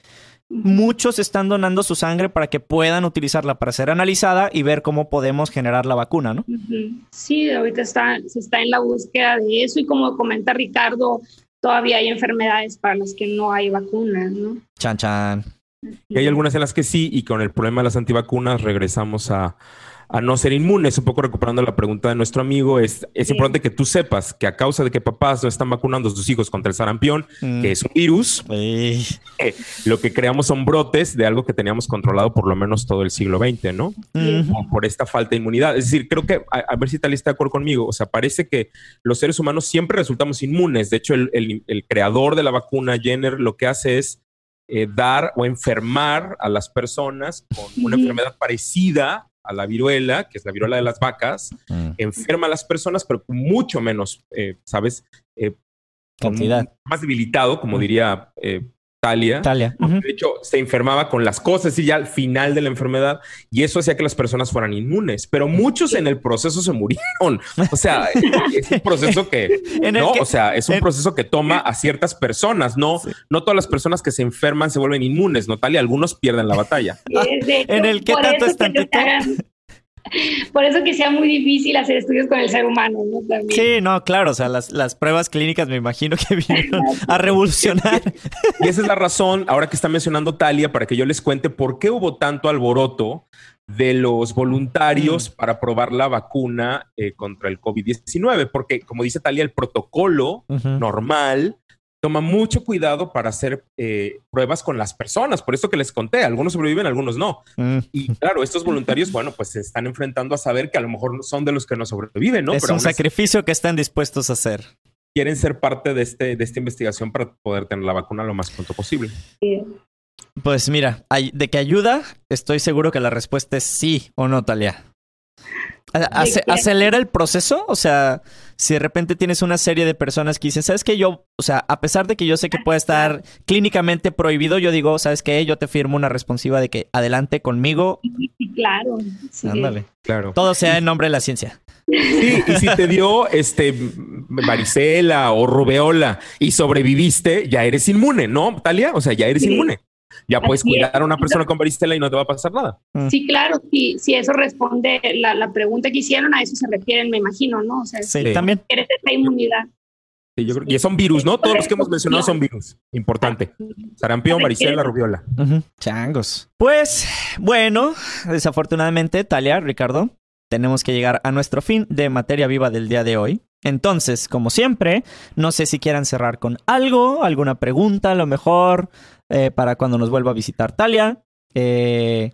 muchos están donando su sangre para que puedan utilizarla para ser analizada y ver cómo podemos generar la vacuna, ¿no? Sí, ahorita está, se está en la búsqueda de eso y como comenta Ricardo, todavía hay enfermedades para las que no hay vacunas, ¿no? Chan, chan. Y hay algunas en las que sí, y con el problema de las antivacunas regresamos a, a no ser inmunes. Un poco recuperando la pregunta de nuestro amigo, es, es Sí. importante que tú sepas que a causa de que papás no están vacunando a sus hijos contra el sarampión, Mm. que es un virus, eh, lo que creamos son brotes de algo que teníamos controlado por lo menos todo el siglo XX, ¿no? Mm. por- por esta falta de inmunidad. Es decir, creo que, a, a ver si tal está de acuerdo conmigo, o sea, parece que los seres humanos siempre resultamos inmunes. De hecho, el, el- el creador de la vacuna, Jenner, lo que hace es eh, dar o enfermar a las personas con una enfermedad parecida a la viruela, que es la viruela de las vacas, Mm. enferma a las personas, pero mucho menos, eh, ¿sabes? Eh, Cantidad. Más debilitado, como diría eh, Talia. Talia. De hecho, se enfermaba con las cosas y ya al final de la enfermedad, y eso hacía que las personas fueran inmunes, pero muchos en el proceso se murieron. O sea, es un proceso que, no, que- o sea, es un en- proceso que toma a ciertas personas, no, no todas las personas que se enferman se vuelven inmunes, ¿no? Tal y algunos pierden la batalla. En el que tanto es tantito. por eso que sea muy difícil hacer estudios con el ser humano, ¿no? También. Sí, no, claro, o sea, las, las pruebas clínicas me imagino que vinieron a revolucionar. Y esa es la razón, ahora que está mencionando Talia, para que yo les cuente por qué hubo tanto alboroto de los voluntarios para probar la vacuna eh, contra el COVID-19, porque como dice Talia, el protocolo normal toma mucho cuidado para hacer eh, pruebas con las personas, por eso que les conté, algunos sobreviven, algunos no. Mm. Y claro, estos voluntarios, bueno, pues se están enfrentando a saber que a lo mejor son de los que no sobreviven, ¿no? es Pero un sacrificio que están dispuestos a hacer. quieren ser parte de, este, de esta investigación para poder tener la vacuna lo más pronto posible. Sí. Pues mira, de que ayuda, estoy seguro que la respuesta es sí o no, Talia. ¿Acelera el proceso? O sea, si de repente tienes una serie de personas que dicen, ¿sabes qué? Yo, o sea, a pesar de que yo sé que puede estar clínicamente prohibido, yo digo, ¿sabes qué? Yo te firmo una responsiva de que adelante conmigo. Sí, claro. sí. Ándale. Claro. Todo sea en nombre de la ciencia. Sí, y si te dio este varicela o rubeola y sobreviviste, ya eres inmune, ¿no, Talia? O sea, ya eres Sí. inmune. Ya puedes Así cuidar es. a una persona con varicela y no te va a pasar nada. Sí, claro, sí, si eso responde la, la pregunta que hicieron, a eso se refieren, me imagino, ¿no? O sea, Sí, Sí. también. eres esa inmunidad. Sí, yo creo- y son virus, ¿no? Todos los que hemos mencionado son virus. Importante. Sarampión, varicela, rubiola. Changos. Pues, bueno, desafortunadamente, Talia, Ricardo, tenemos que llegar a nuestro fin de materia viva del día de hoy. Entonces, como siempre, no sé si quieran cerrar con algo, alguna pregunta, a lo mejor, eh, para cuando nos vuelva a visitar Talia. Eh,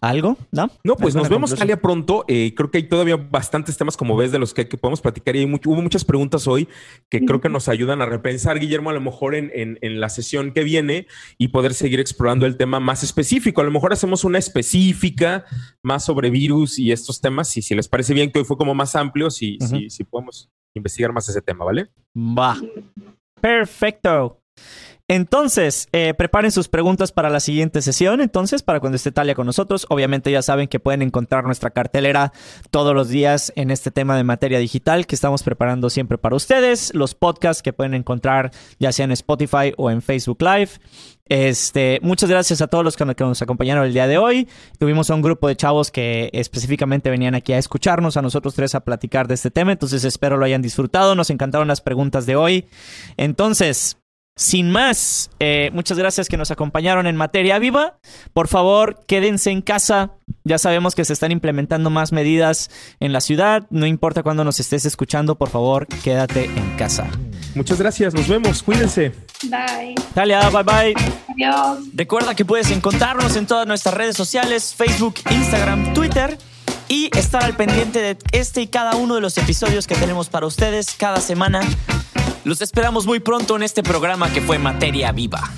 ¿Algo? ¿No? No, pues nos ¿Alguna vemos? Talia, pronto. Eh, creo que hay todavía bastantes temas, como ves, de los que, que podemos platicar. Y hay mucho- hubo muchas preguntas hoy que creo que nos ayudan a repensar, Guillermo, a lo mejor en, en- en la sesión que viene y poder seguir explorando el tema más específico. A lo mejor hacemos una específica más sobre virus y estos temas. Y si les parece bien que hoy fue como más amplio, si, si podemos investigar más ese tema, ¿vale? Va. Perfecto. Entonces, eh, preparen sus preguntas para la siguiente sesión. Entonces, para cuando esté Talia con nosotros, obviamente ya saben que pueden encontrar nuestra cartelera todos los días en este tema de materia digital que estamos preparando siempre para ustedes. Los podcasts que pueden encontrar ya sea en Spotify o en Facebook Live. Este, muchas gracias a todos los que, nos acompañaron el día de hoy. Tuvimos a un grupo de chavos que específicamente venían aquí a escucharnos, a nosotros tres a platicar de este tema. Entonces, espero lo hayan disfrutado. Nos encantaron las preguntas de hoy. Entonces, sin más, eh, muchas gracias que nos acompañaron en Materia Viva. Por favor, quédense en casa. Ya sabemos que se están implementando más medidas en la ciudad. No importa cuándo nos estés escuchando, por favor, quédate en casa. Muchas gracias. Nos vemos. Cuídense. Bye. Talia, bye bye. Adiós. Recuerda que puedes encontrarnos en todas nuestras redes sociales, Facebook, Instagram, Twitter y estar al pendiente de este y cada uno de los episodios que tenemos para ustedes cada semana. Los esperamos muy pronto en este programa que fue Materia Viva.